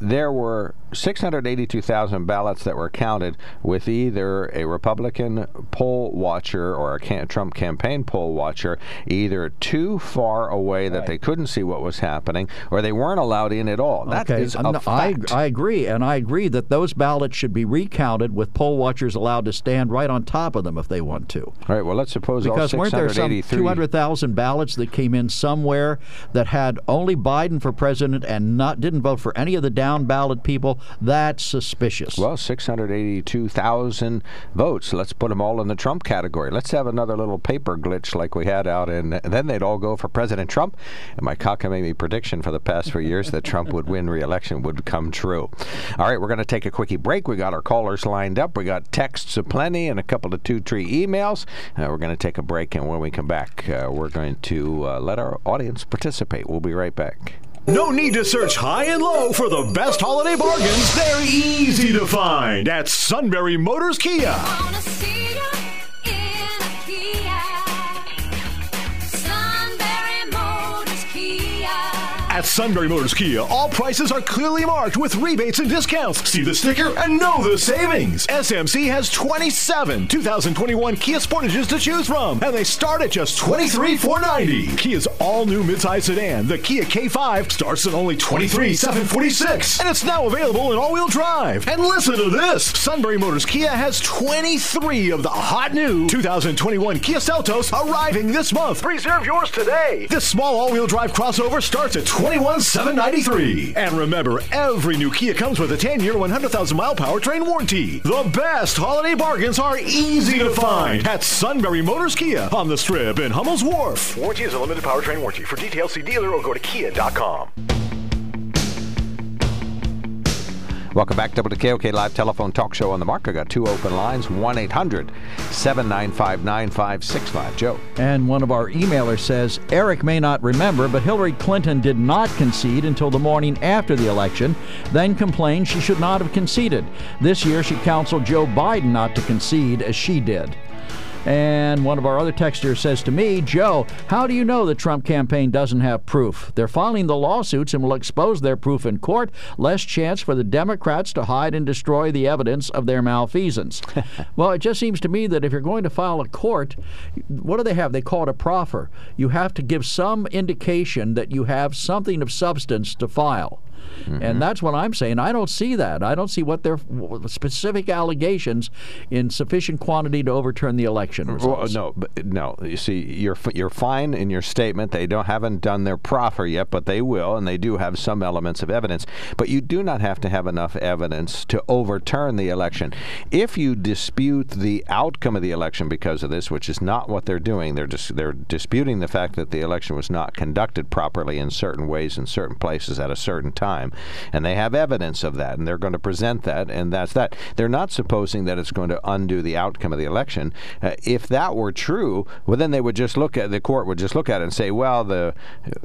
There were 682,000 ballots that were counted with either a Republican poll watcher or a Trump campaign poll watcher either too far away that they couldn't see what was happening or they weren't allowed in at all. That okay, is a no, I, fact. I agree, and I agree that those ballots should be recounted with poll watchers allowed to stand right on top of them if they want to. all right. Well, let's suppose Because all weren't there some 683 200,000 ballots that came in somewhere that had only Biden for president and not didn't vote for any of the down ballot people? That's suspicious. Well, 682,000 votes. Let's put them all in the Trump category. Let's have another little paper glitch like we had out. And then they'd all go for President Trump. And my cockamamie prediction for the past few years that Trump would win re-election would come true. All right, we're going to take a quickie break. We got our callers lined up. We got texts aplenty and a couple of two-tree emails. Uh, we're going to take a break, and when we come back, uh, we're going to uh, let our audience participate. We'll be right back. No need to search high and low for the best holiday bargains. They're easy to find at Sunbury Motors Kia. At Sunbury Motors Kia, all prices are clearly marked with rebates and discounts. See the sticker and know the savings. SMC has 27 2021 Kia Sportages to choose from, and they start at just $23,490. Kia's all-new midsize sedan, the Kia K5, starts at only $23,746, and it's now available in all-wheel drive. And listen to this: Sunbury Motors Kia has 23 of the hot new 2021 Kia Seltos arriving this month. Reserve yours today. This small all-wheel drive crossover starts at 2021 793. And remember, every new Kia comes with a 10 year, 100,000 mile powertrain warranty. The best holiday bargains are easy to find at Sunbury Motors Kia on the Strip in Hummel's Wharf. Warranty is a limited powertrain warranty. For details, see dealer or go to kia.com. Welcome back to the KOK Live Telephone Talk Show on the Mark. I got two open lines 1 800 795 9565. Joe. And one of our emailers says Eric may not remember, but Hillary Clinton did not concede until the morning after the election, then complained she should not have conceded. This year, she counseled Joe Biden not to concede as she did. And one of our other texters says to me, Joe, how do you know the Trump campaign doesn't have proof? They're filing the lawsuits and will expose their proof in court. Less chance for the Democrats to hide and destroy the evidence of their malfeasance. well, it just seems to me that if you're going to file a court, what do they have? They call it a proffer. You have to give some indication that you have something of substance to file. And mm-hmm. that's what I'm saying. I don't see that. I don't see what their specific allegations in sufficient quantity to overturn the election Well, results. no, but no. You see, you're you're fine in your statement. They don't haven't done their proffer yet, but they will, and they do have some elements of evidence. But you do not have to have enough evidence to overturn the election. If you dispute the outcome of the election because of this, which is not what they're doing, they're dis- they're disputing the fact that the election was not conducted properly in certain ways in certain places at a certain time, and they have evidence of that, and they're going to present that, and that's that. They're not supposing that it's going to undo the outcome of the election. Uh, if that were true, well, then they would just look at the court would just look at it and say, well, the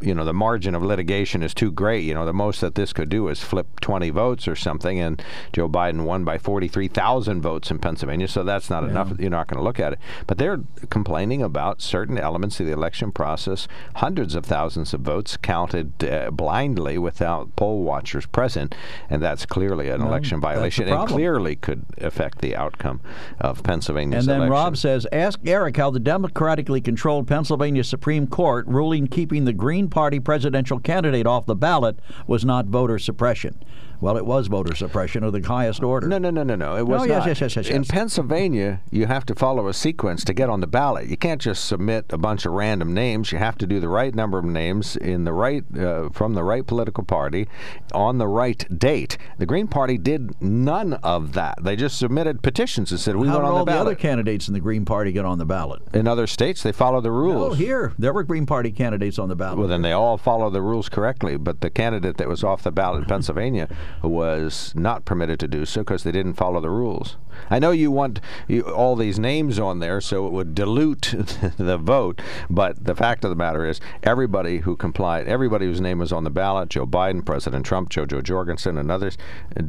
you know the margin of litigation is too great. You know, the most that this could do is flip 20 votes or something, and Joe Biden won by 43,000 votes in Pennsylvania, so that's not enough. You're not going to look at it. But they're complaining about certain elements of the election process, hundreds of thousands of votes counted uh, blindly without poll watchers present, and that's clearly an election violation and clearly could affect the outcome of Pennsylvania's And then election. Rob says, ask Eric how the democratically controlled Pennsylvania Supreme Court ruling keeping the Green Party presidential candidate off the ballot was not voter suppression. Well, it was voter suppression of the highest order. No, no, no, no, no. It was Oh, yes, not. yes, yes, yes, In. Pennsylvania, you have to follow a sequence to get on the ballot. You can't just submit a bunch of random names. You have to do the right number of names in the right uh, from the right political party on the right date. The Green Party did none of that. They just submitted petitions and said we How want on all the the other candidates in the Green Party get on the ballot? in other states, they follow the rules. Oh, here there were Green Party candidates on the ballot. Well, then they all follow the rules correctly. But the candidate that was off the ballot in Pennsylvania was not permitted to do so because they didn't follow the rules. I know you want you, all these names on there so it would dilute the vote, but the fact of the matter is everybody who complied, everybody whose name was on the ballot, Joe Biden, President Trump, Jojo Jorgensen, and others,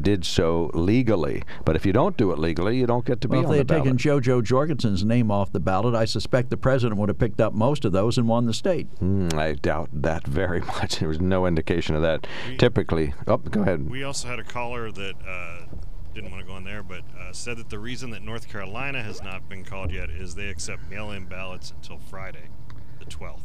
did so legally. But if you don't do it legally, you don't get to be well, on the ballot. if on they the had ballot. taken JoJo Jorgensen's name off the ballot, I suspect the president would have picked up most of those and won the state. Hmm, I doubt that very much. There was no indication of that. Typically, oh, go ahead. We also had a caller that uh, didn't want to go on there, but uh, said that the reason that North Carolina has not been called yet is they accept mail-in ballots until Friday, the 12th.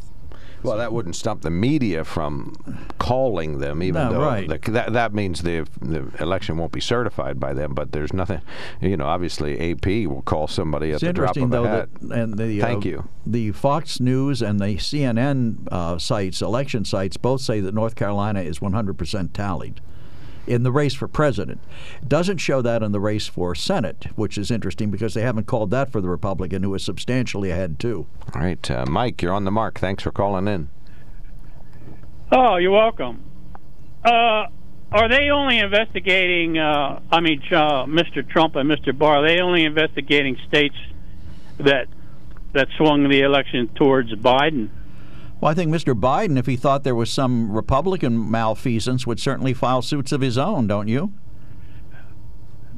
Well, that wouldn't stop the media from calling them, even No, though right. the, that that means the the election won't be certified by them. But there's nothing, you know. Obviously, AP will call somebody It's at the drop interesting, of a though, hat. that and the Thank uh, you. The Fox News and the CNN uh, sites, election sites, both say that North Carolina is 100% tallied in the race for president. It doesn't show that in the race for Senate, which is interesting because they haven't called that for the Republican, who is substantially ahead too. All right, uh, Mike, you're on the mark. Thanks for calling in. Oh, you're welcome. Uh, are they only investigating? Uh, I mean, uh, Mr. Trump and Mr. Barr. Are they only investigating states that that swung the election towards Biden? Well, I think Mr. Biden, if he thought there was some Republican malfeasance, would certainly file suits of his own, don't you?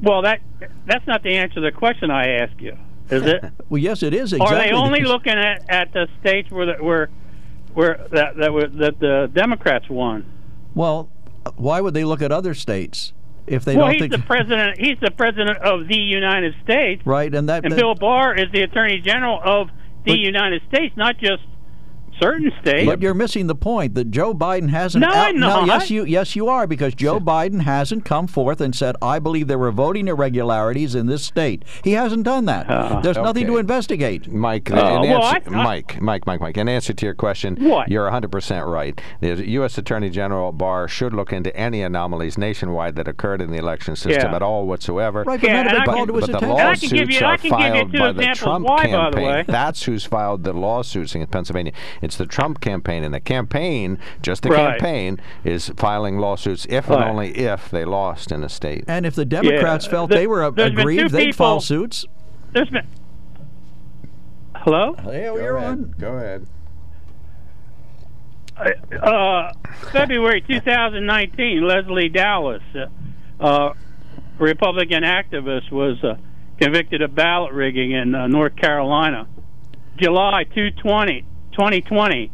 Well, that that's not the answer to the question I asked you, is it? Well, yes, it is exactly. Are they only looking at, at the states where the, where where that that, were, that the Democrats won? Well, why would they look at other states if they well, don't he's think the president. He's the president of the United States, right? And that, and that- Bill Barr is the Attorney General of the But- United States, not just certain states. But you're missing the point that Joe Biden hasn't. No, I'm no, yes, you yes you are because Joe Biden hasn't come forth and said, "I believe there were voting irregularities in this state." He hasn't done that. There's nothing to investigate. Mike, Uh, in well, answer, I- I- Mike, Mike, Mike, Mike. In answer to your question, What? you're 100% right. The U.S. Attorney General Barr should look into any anomalies nationwide that occurred in the election system Yeah. at all whatsoever. Right, but Yeah, none of and called can- to but the attention. And I can give lawsuits you- are can give you filed by the Trump why, by the campaign. That's who's filed the lawsuits in Pennsylvania. It's the Trump campaign, and the campaign, just the Right. campaign, is filing lawsuits if Right. and only if they lost in a state. And if the Democrats Yeah, felt the- they were there's been two aggrieved, they'd people- file suits. There's been. Hello. Yeah, you're on. Go ahead. Uh, February 2019, Leslie Dowless, uh, uh, Republican activist, was uh, convicted of ballot rigging in uh, North Carolina. July 220, 2020,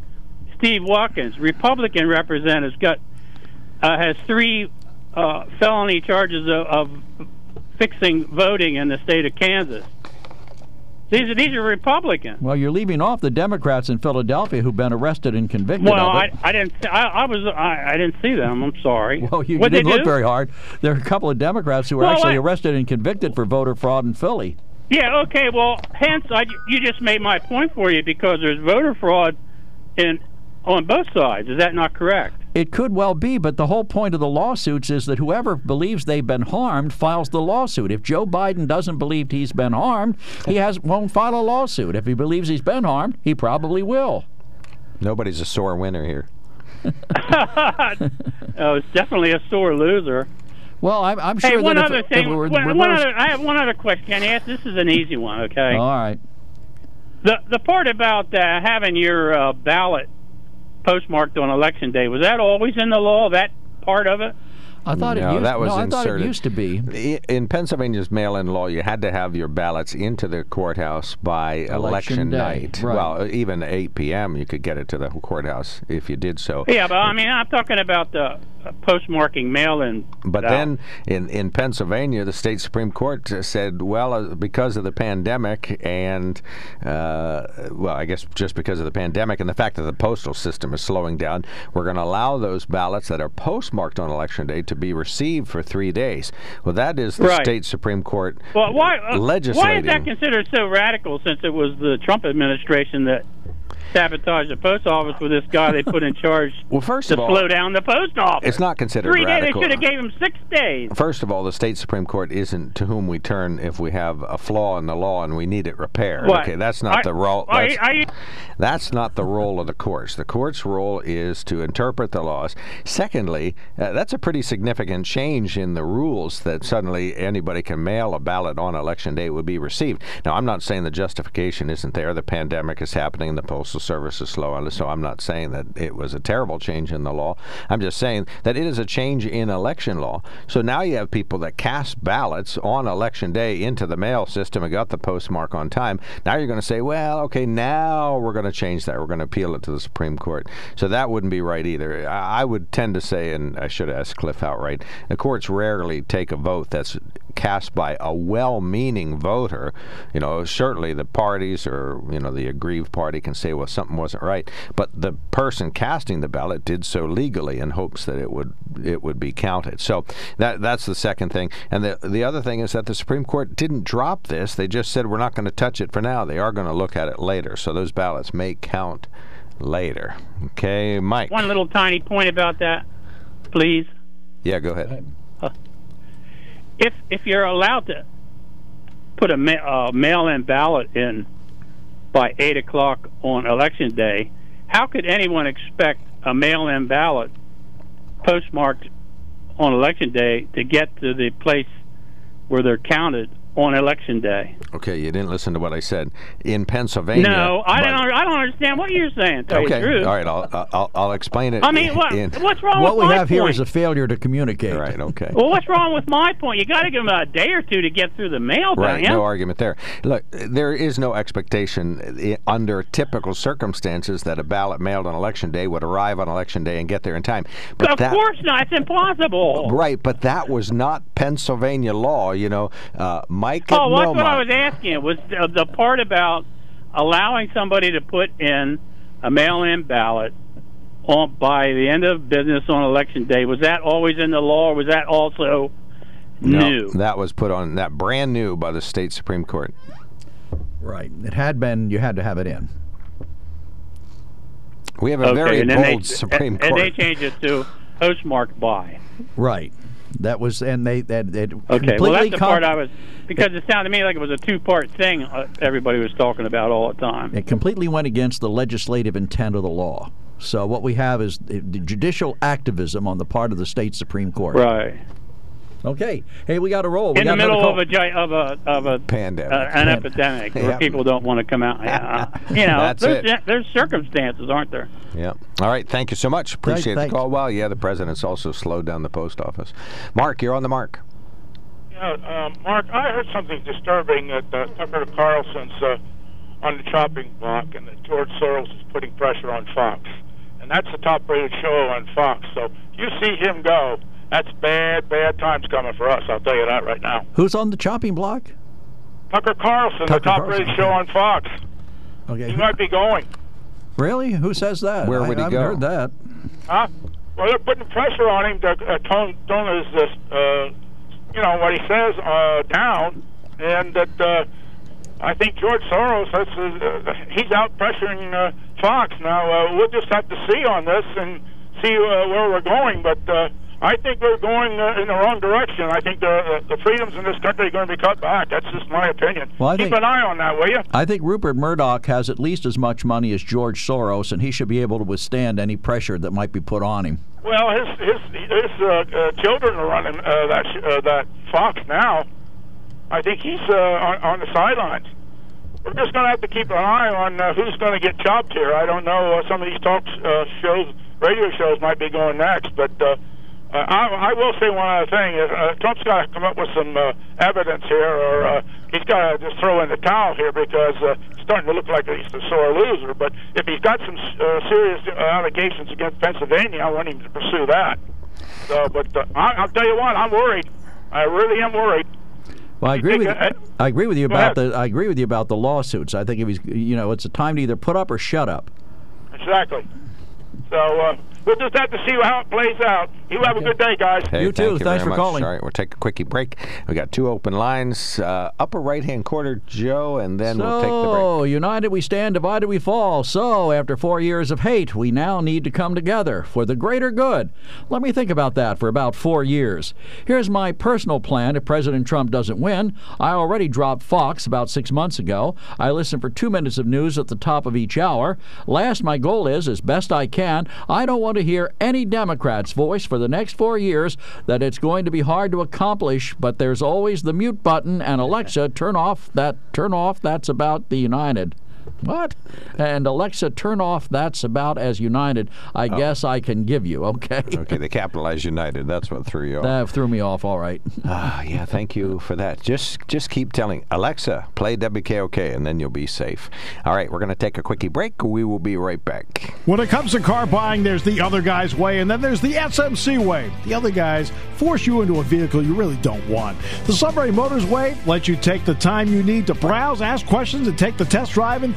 Steve Watkins, Republican representative, got uh, has three uh, felony charges of, of fixing voting in the state of Kansas. These are these are Republicans. Well, you're leaving off the Democrats in Philadelphia who've been arrested and convicted Well, I. I didn't. I, I was. I, I didn't see them. I'm sorry. well, you didn't look do? very hard. There are a couple of Democrats who were Well, actually arrested and convicted for voter fraud in Philly. Yeah. Okay. Well, hence, I, you just made my point for you because there's voter fraud in on both sides. Is that not correct? It could well be, but the whole point of the lawsuits is that whoever believes they've been harmed files the lawsuit. If Joe Biden doesn't believe he's been harmed, he has won't file a lawsuit. If he believes he's been harmed, he probably will. Nobody's a sore winner here. Oh, it's definitely a sore loser. Well, I'm, I'm sure hey, one that other if, if thing. it one, one other, I have one other question. Can I ask? This is an easy one. Okay. All right. The the part about uh, having your uh, ballot postmarked on election day was that always in the law? That part of it? I thought no, it used, that was no, I inserted. thought it used to be. In Pennsylvania's mail-in law, you had to have your ballots into the courthouse by election, day, night. right. Well, even 8 p.m. you could get it to the courthouse if you did so. Yeah, but I mean, I'm talking about the uh, postmarking mail-in. But then in, in Pennsylvania, the state Supreme Court said, well, uh, because of the pandemic and, uh, well, I guess just because of the pandemic and the fact that the postal system is slowing down, we're going to allow those ballots that are postmarked on election day to be received for three days. Well, that is the Right. state Supreme Court Well, why? Uh, why is that considered so radical? Since it was the Trump administration that sabotaged the post office with this guy they put in charge well, first to of all, slow down the post office. it's not considered Three days. They should have gave him six days. First of all, the state Supreme Court isn't to whom we turn if we have a flaw in the law and we need it repaired. What? Okay, that's not Are- the role. That's, that's not the role of the courts. The court's role is to interpret the laws. Secondly, uh, that's a pretty significant change in the rules that suddenly anybody can mail a ballot on election day would be received. Now, I'm not saying the justification isn't there. The pandemic is happening the postal service is slow, so I'm not saying that it was a terrible change in the law. I'm just saying that it is a change in election law. So now you have people that cast ballots on election day into the mail system and got the postmark on time. Now you're going to say, well, okay, now we're going to change that. We're going to appeal it to the Supreme Court. So that wouldn't be right either. I would tend to say, and I should ask Cliff outright, the courts rarely take a vote that's cast by a well-meaning voter. You know, certainly the parties or you know the aggrieved party can say, well, something wasn't right, but the person casting the ballot did so legally in hopes that it would it would be counted. So that that's the second thing. And the the other thing is that the Supreme Court didn't drop this. They just said we're not going to touch it for now. They are going to look at it later. So those ballots may count later. Okay, Mike. One little tiny point about that, please. Yeah, go ahead. If if you're allowed to put a ma- uh, mail-in ballot in by eight o'clock on election day, how could anyone expect a mail-in ballot postmarked on election day to get to the place where they're counted on election day? Okay, you didn't listen to what I said. In Pennsylvania. no, I but- don't. I don't understand what you're saying. Tell Okay, truth. all right. I'll, I'll I'll explain it. I mean, what, in- what's wrong What with we my have here point? is a failure to communicate. Right. Okay. Well, what's wrong with my point? You got to give them a day or two to get through the mail, Right, you? no argument there. Look, there is no expectation under typical circumstances that a ballot mailed on election day would arrive on election day and get there in time. But of that, course not. It's impossible. Right, but that was not Pennsylvania law. You know, uh, Mike at Oh, that's what I was asking. Was the, the part about allowing somebody to put in a mail-in ballot on by the end of business on election day. Was that always in the law, or was that also new? That was put on that brand new by the state supreme court. Right. It had been. You had to have it in. We have a okay, very and then bold they, supreme and, court. and they changed it to postmarked by. Right. That was, and they that it Okay, well completely that's the part I was because it sounded to me like it was a two-part thing. Uh, everybody was talking about all the time. It completely went against the legislative intent of the law. So what we have is judicial activism on the part of the state supreme court. Right. Okay. Hey, we got to roll. We in got the middle of a gi- of a of a pandemic, uh, an epidemic where Yeah. people don't want to come out. Yeah. you know, That's there's, it. there's circumstances, aren't there? Yeah. All right. Thank you so much. Appreciate the thanks. call. Well, yeah, the president's also slowed down the post office. Mark, you're on the mark. Yeah, um, Mark, I heard something disturbing that uh, Tucker Carlson's uh, on the chopping block, and that George Soros is putting pressure on Fox, and that's the top-rated show on Fox. So if you see him go, that's bad, bad times coming for us. I'll tell you that right now. Who's on the chopping block? Tucker Carlson, Tucker the top-rated show on Fox, Okay. he might be going. Really? Who says that? Where I, would he I haven't go? heard that. Huh? Well, they're putting pressure on him to uh, tone, tone his, uh, uh, you know, what he says uh, down, and that uh, I think George Soros, that's, uh, he's out pressuring uh, Fox. Now, uh, we'll just have to see on this and see uh, where we're going, but uh, I think we're going uh, in the wrong direction. I think the, uh, the freedoms in this country are going to be cut back. That's just my opinion. Well, I Keep think- an eye on that, will you? I think Rupert Murdoch has at least as much money as George Soros, and he should be able to withstand any pressure that might be put on him. Well, his his his uh, uh, children are running uh, that sh- uh, that Fox now. I think he's uh, on, on the sidelines. We're just going to have to keep an eye on uh, who's going to get chopped here. I don't know. Uh, some of these talk uh, shows, radio shows, might be going next, but. Uh, uh, I, I will say one other thing: uh, Trump's got to come up with some uh, evidence here, or uh, he's got to just throw in the towel here because uh, it's starting to look like he's a sore loser. But if he's got some uh, serious uh, allegations against Pennsylvania, I want him to pursue that. So, but uh, I, I'll tell you what, I'm worried. I really am worried. Well, I agree with uh, I agree with you about the I agree with you about the lawsuits. I think if he's you know it's a time to either put up or shut up. Exactly. So uh, we'll just have to see how it plays out. You have a good day, guys. Hey, You too. thank Thanks for much. calling. All right, we'll take a quickie break. We got two open lines, uh, upper right hand corner, Joe, and then we'll take the break. So, united we stand, divided we fall. So, after four years of hate, we now need to come together for the greater good. Let me think about that for about four years. Here's my personal plan if President Trump doesn't win. I already dropped Fox about six months ago. I listen for two minutes of news at the top of each hour. Last, my goal is, as best I can, I don't want to hear any Democrat's voice for the next four years that it's going to be hard to accomplish, but there's always the mute button and Alexa, turn off that, turn off, that's about the United. What? And Alexa, turn off that's about as United I guess I can give you, okay? Okay, they capitalized United. That's what threw you off. That threw me off, all right. Ah, yeah, thank you for that. Just just keep telling Alexa, play WKOK, and then you'll be safe. All right, we're going to take a quickie break. We will be right back. When it comes to car buying, there's the other guy's way, and then there's the SMC way. The other guys force you into a vehicle you really don't want. The Sunbury Motors way lets you take the time you need to browse, ask questions, and take the test drive and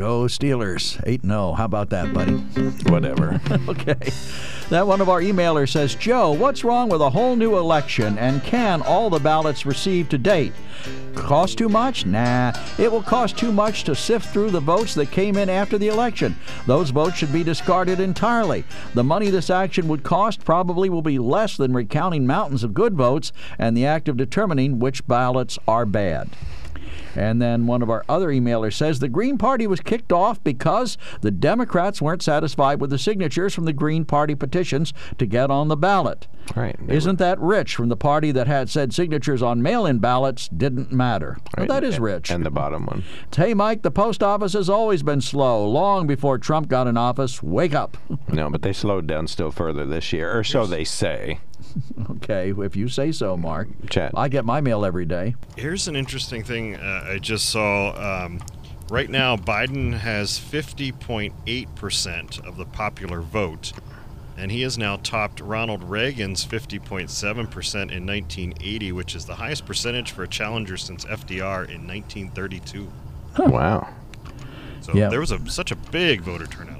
Go Steelers. 8 0. How about that, buddy? Whatever. okay. That one of our emailers says, Joe, what's wrong with a whole new election and can all the ballots received to date? Cost too much? Nah. It will cost too much to sift through the votes that came in after the election. Those votes should be discarded entirely. The money this action would cost probably will be less than recounting mountains of good votes and the act of determining which ballots are bad. And then one of our other emailers says the Green Party was kicked off because the Democrats weren't satisfied with the signatures from the Green Party petitions to get on the ballot. Right. Isn't that rich from the party that had said signatures on mail in ballots didn't matter? Well, that is rich. And the bottom one. Hey, Mike, the post office has always been slow, long before Trump got in office. Wake up. No, but they slowed down still further this year, or so they say. Okay, if you say so, Mark. Chad. I get my mail every day. Here's an interesting thing uh, I just saw. Um, right now, Biden has 50.8% of the popular vote, and he has now topped Ronald Reagan's 50.7% in 1980, which is the highest percentage for a challenger since FDR in 1932. Wow. So Yeah. there was a, such a big voter turnout in this election.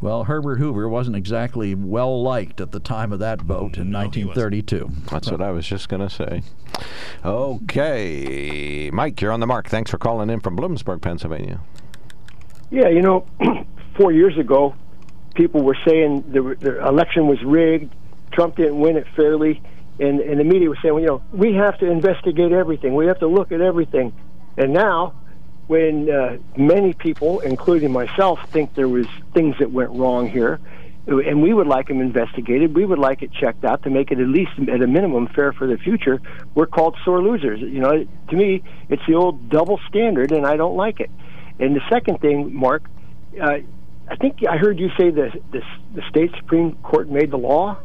Well, Herbert Hoover wasn't exactly well liked at the time of that mm-hmm. vote in No, 1932. That's what I was just going to say. Okay. Mike, you're on the mark. Thanks for calling in from Bloomsburg, Pennsylvania. Yeah, you know, four years ago, people were saying the, the election was rigged, Trump didn't win it fairly, and, and the media was saying, well, you know, we have to investigate everything, we have to look at everything. And now, when uh, many people, including myself, think there was things that went wrong here, and we would like them investigated, we would like it checked out to make it at least at a minimum fair for the future. We're called sore losers. You know, to me, it's the old double standard, and I don't like it. And the second thing, Mark, uh, I think I heard you say the, the the state supreme court made the law.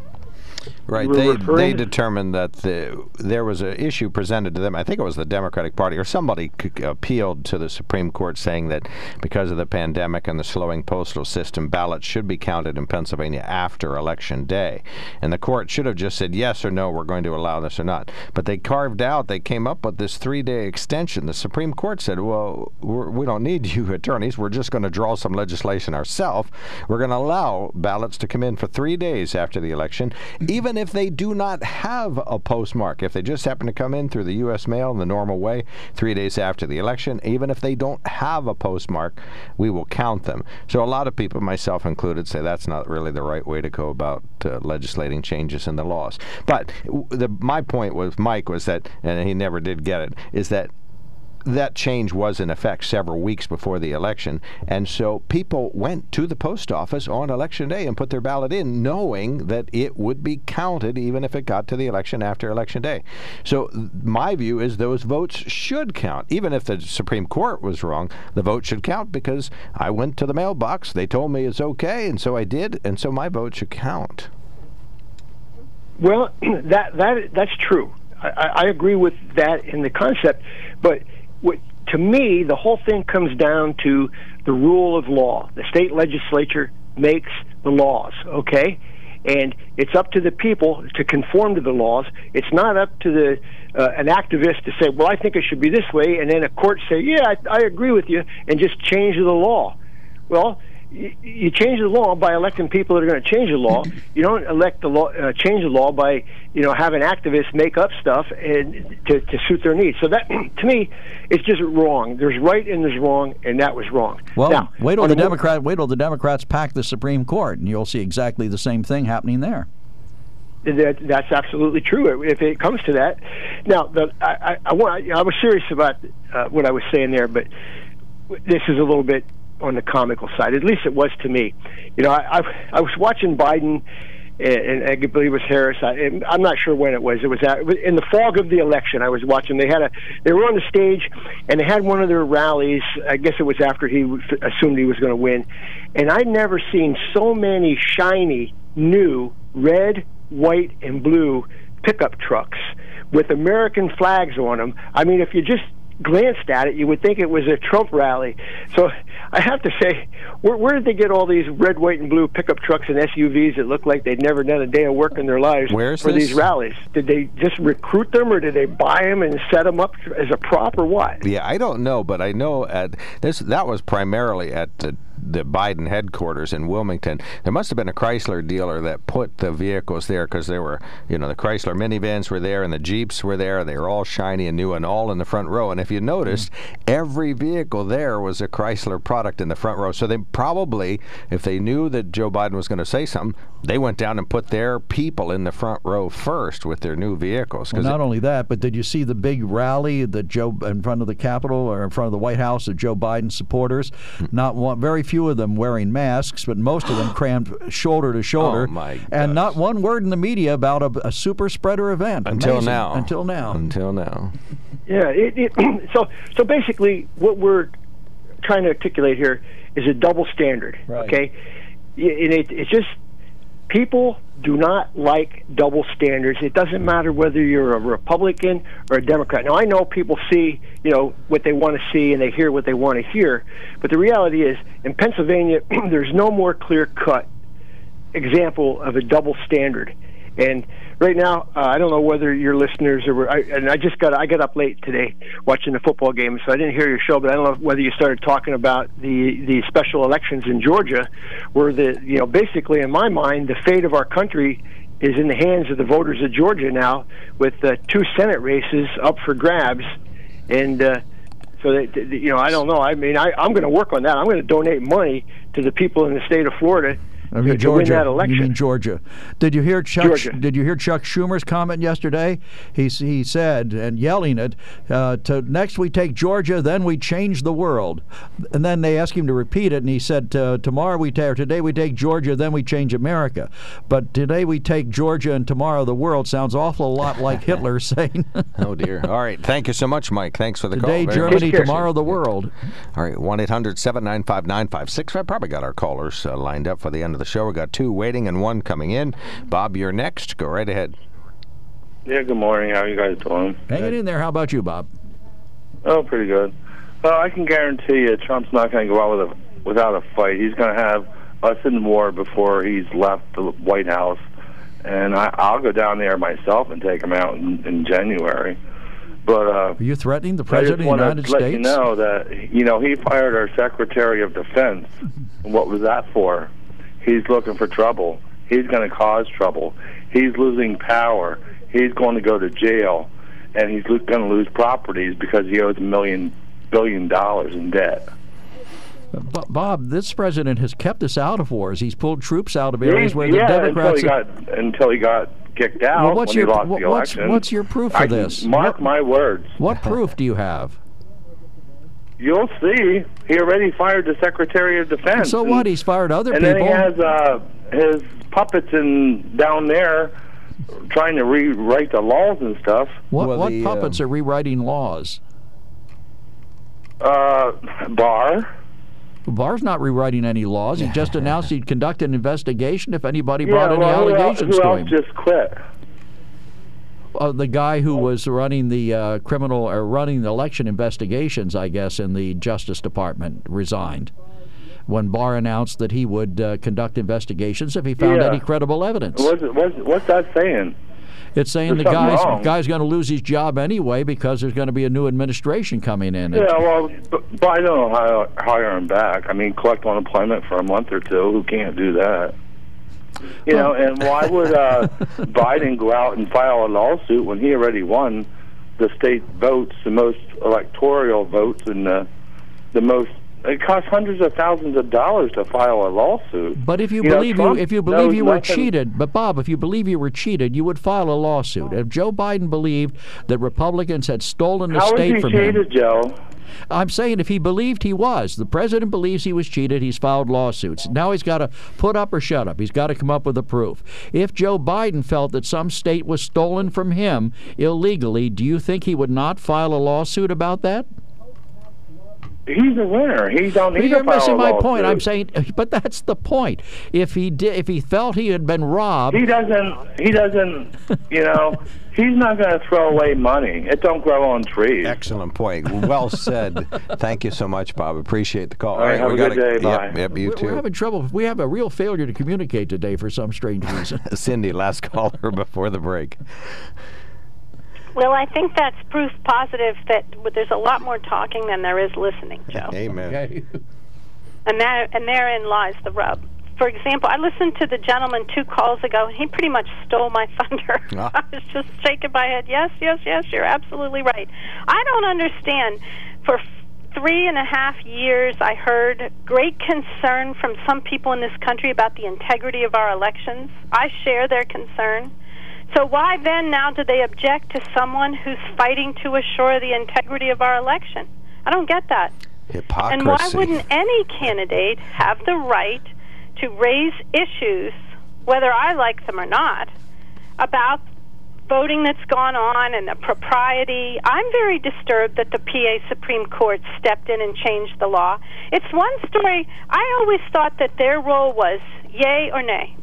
Right. They they determined that the, there was an issue presented to them. I think it was the Democratic Party or somebody appealed to the Supreme Court saying that because of the pandemic and the slowing postal system, ballots should be counted in Pennsylvania after Election Day. And the court should have just said yes or no, we're going to allow this or not. But they carved out, they came up with this three-day extension. The Supreme Court said, well, we're, we don't need you attorneys. We're just going to draw some legislation ourselves. We're going to allow ballots to come in for three days after the election, even if they do not have a postmark. If they just happen to come in through the U.S. mail in the normal way, three days after the election, even if they don't have a postmark, we will count them. So a lot of people, myself included, say that's not really the right way to go about uh, legislating changes in the laws. But the, my point was, Mike, was that, and he never did get it, is that that change was in effect several weeks before the election. And so people went to the post office on election day and put their ballot in, knowing that it would be counted even if it got to the election after election day. So my view is those votes should count. Even if the Supreme Court was wrong, the vote should count because I went to the mailbox, they told me it's okay, and so I did, and so my vote should count. Well, that that that's true. I, I agree with that in the concept, but what, to me, the whole thing comes down to the rule of law. The state legislature makes the laws, okay, and it's up to the people to conform to the laws. It's not up to the uh, an activist to say, "Well, I think it should be this way," and then a court say, "Yeah, I, I agree with you," and just change the law. Well, you change the law by electing people that are going to change the law. You don't elect the law, uh, change the law by you know having activists make up stuff and to, to suit their needs. So that, to me, it's just wrong. There's right and there's wrong, and that was wrong. Well, now, wait till the Democrat, wait till the Democrats pack the Supreme Court, and you'll see exactly the same thing happening there. That, that's absolutely true. If it comes to that, now the, I, I, I, want, I was serious about uh, what I was saying there, but this is a little bit on the comical side. At least it was to me. You know, I, I, I was watching Biden, and, and I believe it was Harris. I, I'm not sure when it was. It was, at, it was in the fog of the election. I was watching. They had a they were on the stage, and they had one of their rallies. I guess it was after he assumed he was going to win, and I'd never seen so many shiny new red, white, and blue pickup trucks with American flags on them. I mean, if you just glanced at it, you would think it was a Trump rally. So I have to say, where, where did they get all these red, white, and blue pickup trucks and SUVs that look like they'd never done a day of work in their lives Where's for this? these rallies? Did they just recruit them, or did they buy them and set them up as a prop, or what? Yeah, I don't know, but I know at this that was primarily at the the Biden headquarters in Wilmington. There must have been a Chrysler dealer that put the vehicles there because there were, you know, the Chrysler minivans were there and the Jeeps were there. They were all shiny and new and all in the front row. And if you noticed, every vehicle there was a Chrysler product in the front row. So they probably, if they knew that Joe Biden was going to say something, they went down and put their people in the front row first with their new vehicles. Well, not it- only that, but did you see the big rally that Joe in front of the Capitol or in front of the White House of Joe Biden supporters? Hmm. Not one, very few of them wearing masks, but most of them crammed shoulder to shoulder. Oh, my and not one word in the media about a, a super spreader event. until Amazing. now. Until now. Until now. Yeah. It, it, so so basically, what we're trying to articulate here is a double standard. Right. Okay. And it, it's just people do not like double standards. It doesn't matter whether you're a Republican or a Democrat. Now I know people see, you know, what they want to see and they hear what they want to hear, but the reality is in Pennsylvania there's no more clear cut example of a double standard. And right now, uh, I don't know whether your listeners are. I, and I just got I got up late today watching the football game, so I didn't hear your show. But I don't know whether you started talking about the the special elections in Georgia, where the you know basically in my mind the fate of our country is in the hands of the voters of Georgia now, with uh, two Senate races up for grabs, and. Uh, so that you know, I don't know. I mean, I, I'm going to work on that. I'm going to donate money to the people in the state of Florida I mean, to, to Georgia. win that election. You mean Georgia? Did you hear Chuck? Georgia. Did you hear Chuck Schumer's comment yesterday? He he said and yelling it. Uh, to next we take Georgia, then we change the world. And then they asked him to repeat it, and he said uh, tomorrow we take or today we take Georgia, then we change America. But today we take Georgia, and tomorrow the world sounds awful lot like Hitler saying Oh dear. All right. Thank you so much, Mike. Thanks for the today call. Very Germany, tomorrow the world. All right, 1 800 795 9565. I probably got our callers uh, lined up for the end of the show. We've got two waiting and one coming in. Bob, you're next. Go right ahead. Yeah, good morning. How are you guys doing? Hanging it in there. How about you, Bob? Oh, pretty good. Well, I can guarantee you, Trump's not going to go out with a without a fight. He's going to have us in war before he's left the White House, and I, I'll go down there myself and take him out in, in January. But uh, Are you threatening the president just of the want United to let you know that you know he fired our Secretary of Defense. What was that for? He's looking for trouble. He's going to cause trouble. He's losing power. He's going to go to jail, and he's going to lose properties because he owes a million billion dollars in debt. Bob, this president has kept us out of wars. He's pulled troops out of areas He- where the yeah, Democrats. until he got until he got kicked out Well, what's when your- he lost wh- the what's- what's your proof for I this? Mark my words. what proof do you have? You'll see. He already fired the Secretary of Defense. So and- what? He's fired other and people. then he has uh, his puppets in down there trying to rewrite the laws and stuff. what Well, what the, puppets um, are rewriting laws? Uh, Barr. Barr's not rewriting any laws. He just announced he'd conduct an investigation if anybody Yeah, brought any well, who else, allegations who to else him. just quit? Uh, the guy who was running the uh, criminal or running the election investigations, I guess, in the Justice Department resigned when Barr announced that he would uh, conduct investigations if he found Yeah. any credible evidence. What's, what's, what's that saying? It's saying There's the guy's wrong. guy's going to lose his job anyway because there's going to be a new administration coming in. Yeah, well, but, but I don't know how hire him back. I mean, collect unemployment for a month or two. Who can't do that? You know, and why would uh, Biden go out and file a lawsuit when he already won the state votes, the most electoral votes, and the the most? It costs hundreds of thousands of dollars to file a lawsuit. But if you, You believe Trump you if you believe you were nothing- cheated, but Bob, if you believe you were cheated, you would file a lawsuit. If Joe Biden believed that Republicans had stolen the How is state he from cheated, him, Joe? I'm saying if he believed he was, the president believes he was cheated, he's filed lawsuits. Now he's got to put up or shut up. He's got to come up with a proof. If Joe Biden felt that some state was stolen from him illegally, do you think he would not file a lawsuit about that? He's a winner. He don't need You're to file missing my lawsuit. point. I'm saying, uh, but that's the point. If he did, if he felt he had been robbed, He doesn't. He doesn't. You know, he's not going to throw away money. It don't grow on trees. Excellent point. Well said. Thank you so much, Bob. Appreciate the call. All right, have we a good gotta- day. Yep, Bye. yep, you we're, too. we're having trouble. We have a real failure to communicate today for some strange reason. Cindy, last caller before the break. Well, I think that's proof positive that there's a lot more talking than there is listening, Joe. Amen. and that and therein lies the rub. For example, I listened to the gentleman two calls ago, and he pretty much stole my thunder. Ah. I was just shaking my head. Yes, yes, yes, you're absolutely right. I don't understand. For three and a half years, I heard great concern from some people in this country about the integrity of our elections. I share their concern. So why then now do they object to someone who's fighting to assure the integrity of our election? I don't get that. Hypocrisy. And why wouldn't any candidate have the right to raise issues, whether I like them or not, about voting that's gone on and the propriety? I'm very disturbed that the PA Supreme Court stepped in and changed the law. It's one story. I always thought that their role was yay or nay.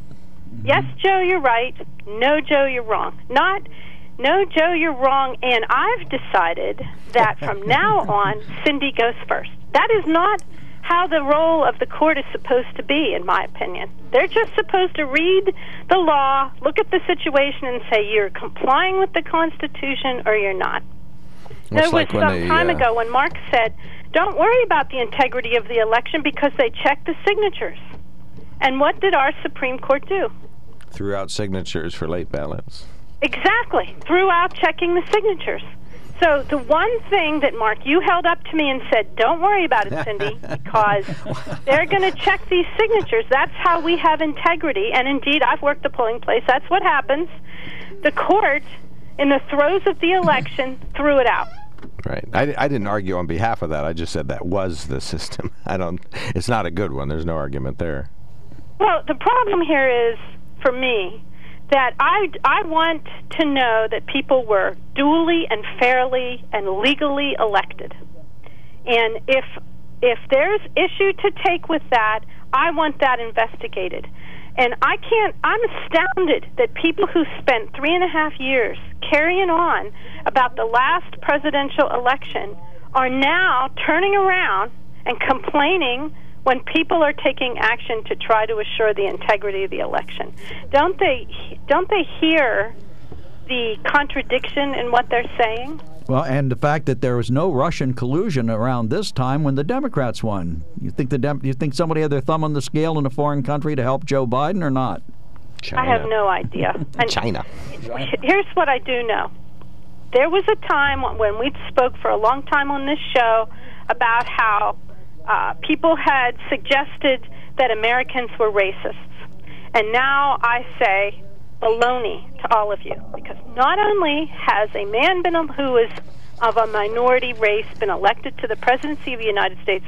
Yes, Joe, you're right. No, Joe, you're wrong. Not, no, Joe, you're wrong. And I've decided that from now on, Cindy goes first. That is not how the role of the court is supposed to be, in my opinion. They're just supposed to read the law, look at the situation, and say you're complying with the Constitution or you're not. Well, there was when some they, time uh, ago when Mark said, "Don't worry about the integrity of the election because they check the signatures." And what did our Supreme Court do? Threw out signatures for late ballots. Exactly, Threw out checking the signatures. So the one thing that Mark you held up to me and said, "Don't worry about it, Cindy, because they're going to check these signatures. That's how we have integrity." And indeed, I've worked the polling place. That's what happens. The court, in the throes of the election, threw it out. Right. I, I didn't argue on behalf of that. I just said that was the system. I don't. It's not a good one. There's no argument there. Well, the problem here is, for me, that I, I want to know that people were duly and fairly and legally elected. And if if there's issue to take with that, I want that investigated. And I can't. I'm astounded that people who spent three and a half years carrying on about the last presidential election are now turning around and complaining when people are taking action to try to assure the integrity of the election. Don't they? Don't they hear the contradiction in what they're saying? Well, and the fact that there was no Russian collusion around this time when the Democrats won. You think the Dem- you think somebody had their thumb on the scale in a foreign country to help Joe Biden or not? China. I have no idea. And China. Here's what I do know. There was a time when we spoke for a long time on this show about how uh, people had suggested that Americans were racists. And now I say baloney to all of you because not only has a man been who is of a minority race been elected to the presidency of the United States,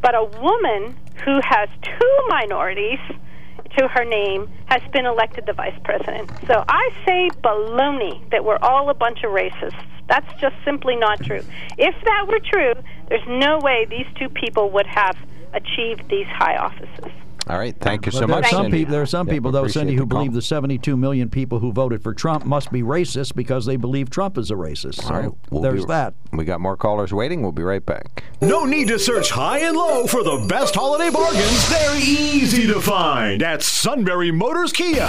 but a woman who has two minorities to her name has been elected the vice president. So I say baloney that we're all a bunch of racists. That's just simply not true. If that were true, there's no way these two people would have achieved these high offices. All right. Thank you so there are much, some Cindy. people. There are some Yeah, people, though, Cindy, who call. believe the 72 million people who voted for Trump must be racist because they believe Trump is a racist. So All right. we'll there's be- that. We got more callers waiting. We'll be right back. No need to search high and low for the best holiday bargains. They're easy to find at Sunbury Motors Kia.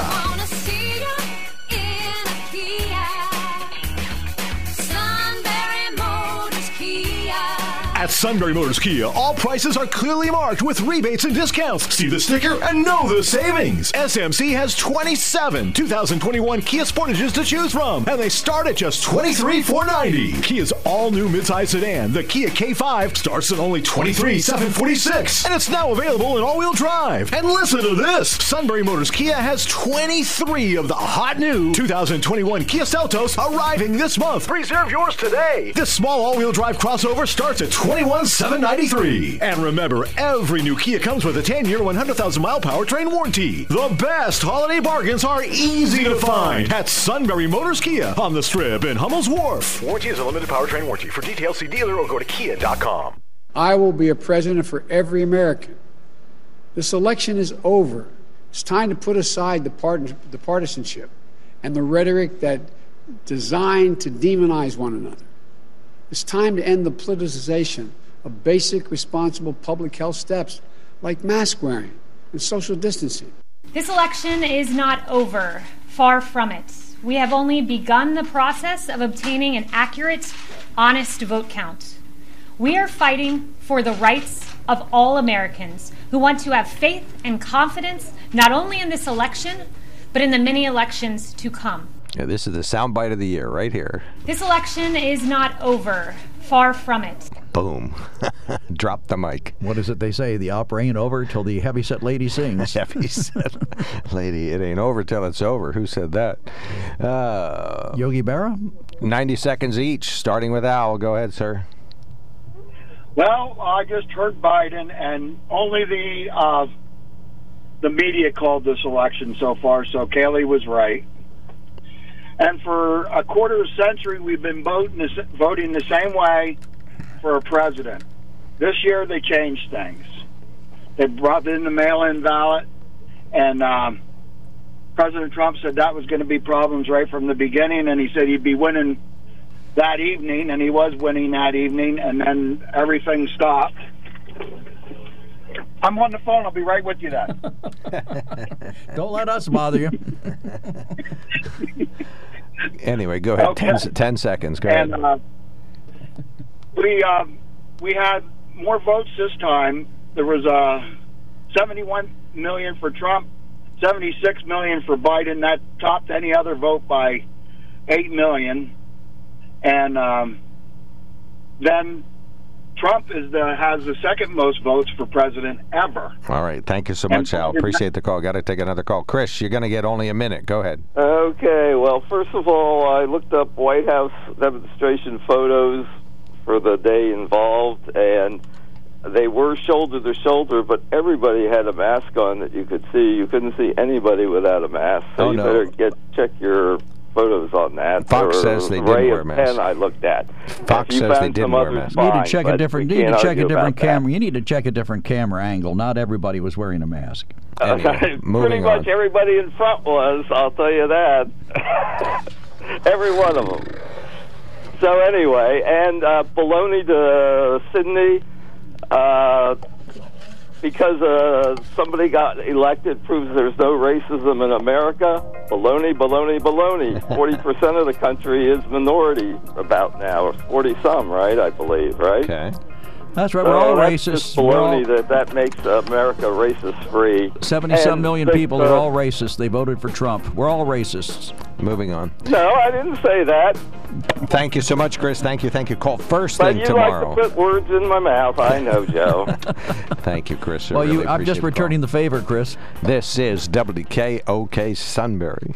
At Sunbury Motors Kia, all prices are clearly marked with rebates and discounts. See the sticker and know the savings. SMC has 27 2021 Kia Sportages to choose from, and they start at just $23,490. Kia's all-new midsize sedan, the Kia K5, starts at only $23,746, and it's now available in all-wheel drive. And listen to this: Sunbury Motors Kia has 23 of the hot new 2021 Kia Seltos arriving this month. Reserve yours today. This small all-wheel drive crossover starts at $21,793. And remember, every new Kia comes with a 10-year, 100,000 mile powertrain warranty. The best holiday bargains are easy to find at Sunbury Motors Kia on the Strip in Hummel's Wharf. Warranty is a limited powertrain warranty. For details, see dealer or go to kia.com. I will be a president for every American. This election is over. It's time to put aside the, part- the partisanship and the rhetoric that designed to demonize one another. It's time to end the politicization of basic responsible public health steps like mask wearing and social distancing. This election is not over. Far from it. We have only begun the process of obtaining an accurate, honest vote count. We are fighting for the rights of all Americans who want to have faith and confidence not only in this election, but in the many elections to come. Yeah, this is the soundbite of the year right here. This election is not over, far from it. Boom. Drop the mic. What is it they say? The opera ain't over till the heavyset lady sings. Heavyset lady, it ain't over till it's over. Who said that? Uh, Yogi Berra? 90 seconds each, starting with Al. Go ahead, sir. Well, I just heard Biden, and only the uh, the media called this election so far. So Kaylee was right. And for a quarter of a century, we've been voting the, voting the same way for a president. This year, they changed things. They brought in the mail-in ballot, and um, President Trump said that was going to be problems right from the beginning, and he said he'd be winning that evening, and he was winning that evening, and then everything stopped. I'm on the phone. I'll be right with you then. Don't let us bother you. Anyway, go ahead. Okay. 10, 10 seconds. Go ahead. and uh, we um, we had more votes this time. There was uh, 71 million for Trump, 76 million for Biden. That topped any other vote by 8 million. And um, then Trump is the has the second most votes for president ever. All right. Thank you so much, Al. Appreciate the call. Got to take another call. Chris, you're going to get only a minute. Go ahead. Okay, well, first of all, I looked up White House demonstration photos for the day involved, and they were shoulder to shoulder, but everybody had a mask on that you could see. You couldn't see anybody without a mask, so Oh, you no. better get check your photos on that. Fox Or says they didn't wear masks. 10 I looked at. Fox says they didn't wear others, masks. You need to check a different. You need to check a argue about different that. camera. You need to check a different camera angle. Not everybody was wearing a mask. Pretty much on. everybody in front was, I'll tell you that. Every one of them. So anyway, and uh, baloney to Cindy, uh, because uh, somebody got elected proves there's no racism in America. Baloney, baloney, baloney. Forty percent of the country is minority about now, or forty some, right? I believe, right? Okay. That's right. We're all that's racist. Just We're all- that that makes America racist free. 70 some And million six, people are uh, all racist. They voted for Trump. We're all racists. Moving on. No, I didn't say that. Thank you so much, Chris. Thank you. Thank you. Call first But thing you tomorrow. like to put words in my mouth. I know, Joe. Thank you, Chris. I Well, really you, I'm appreciate just the returning the favor, Chris. This is WKOK Sunbury.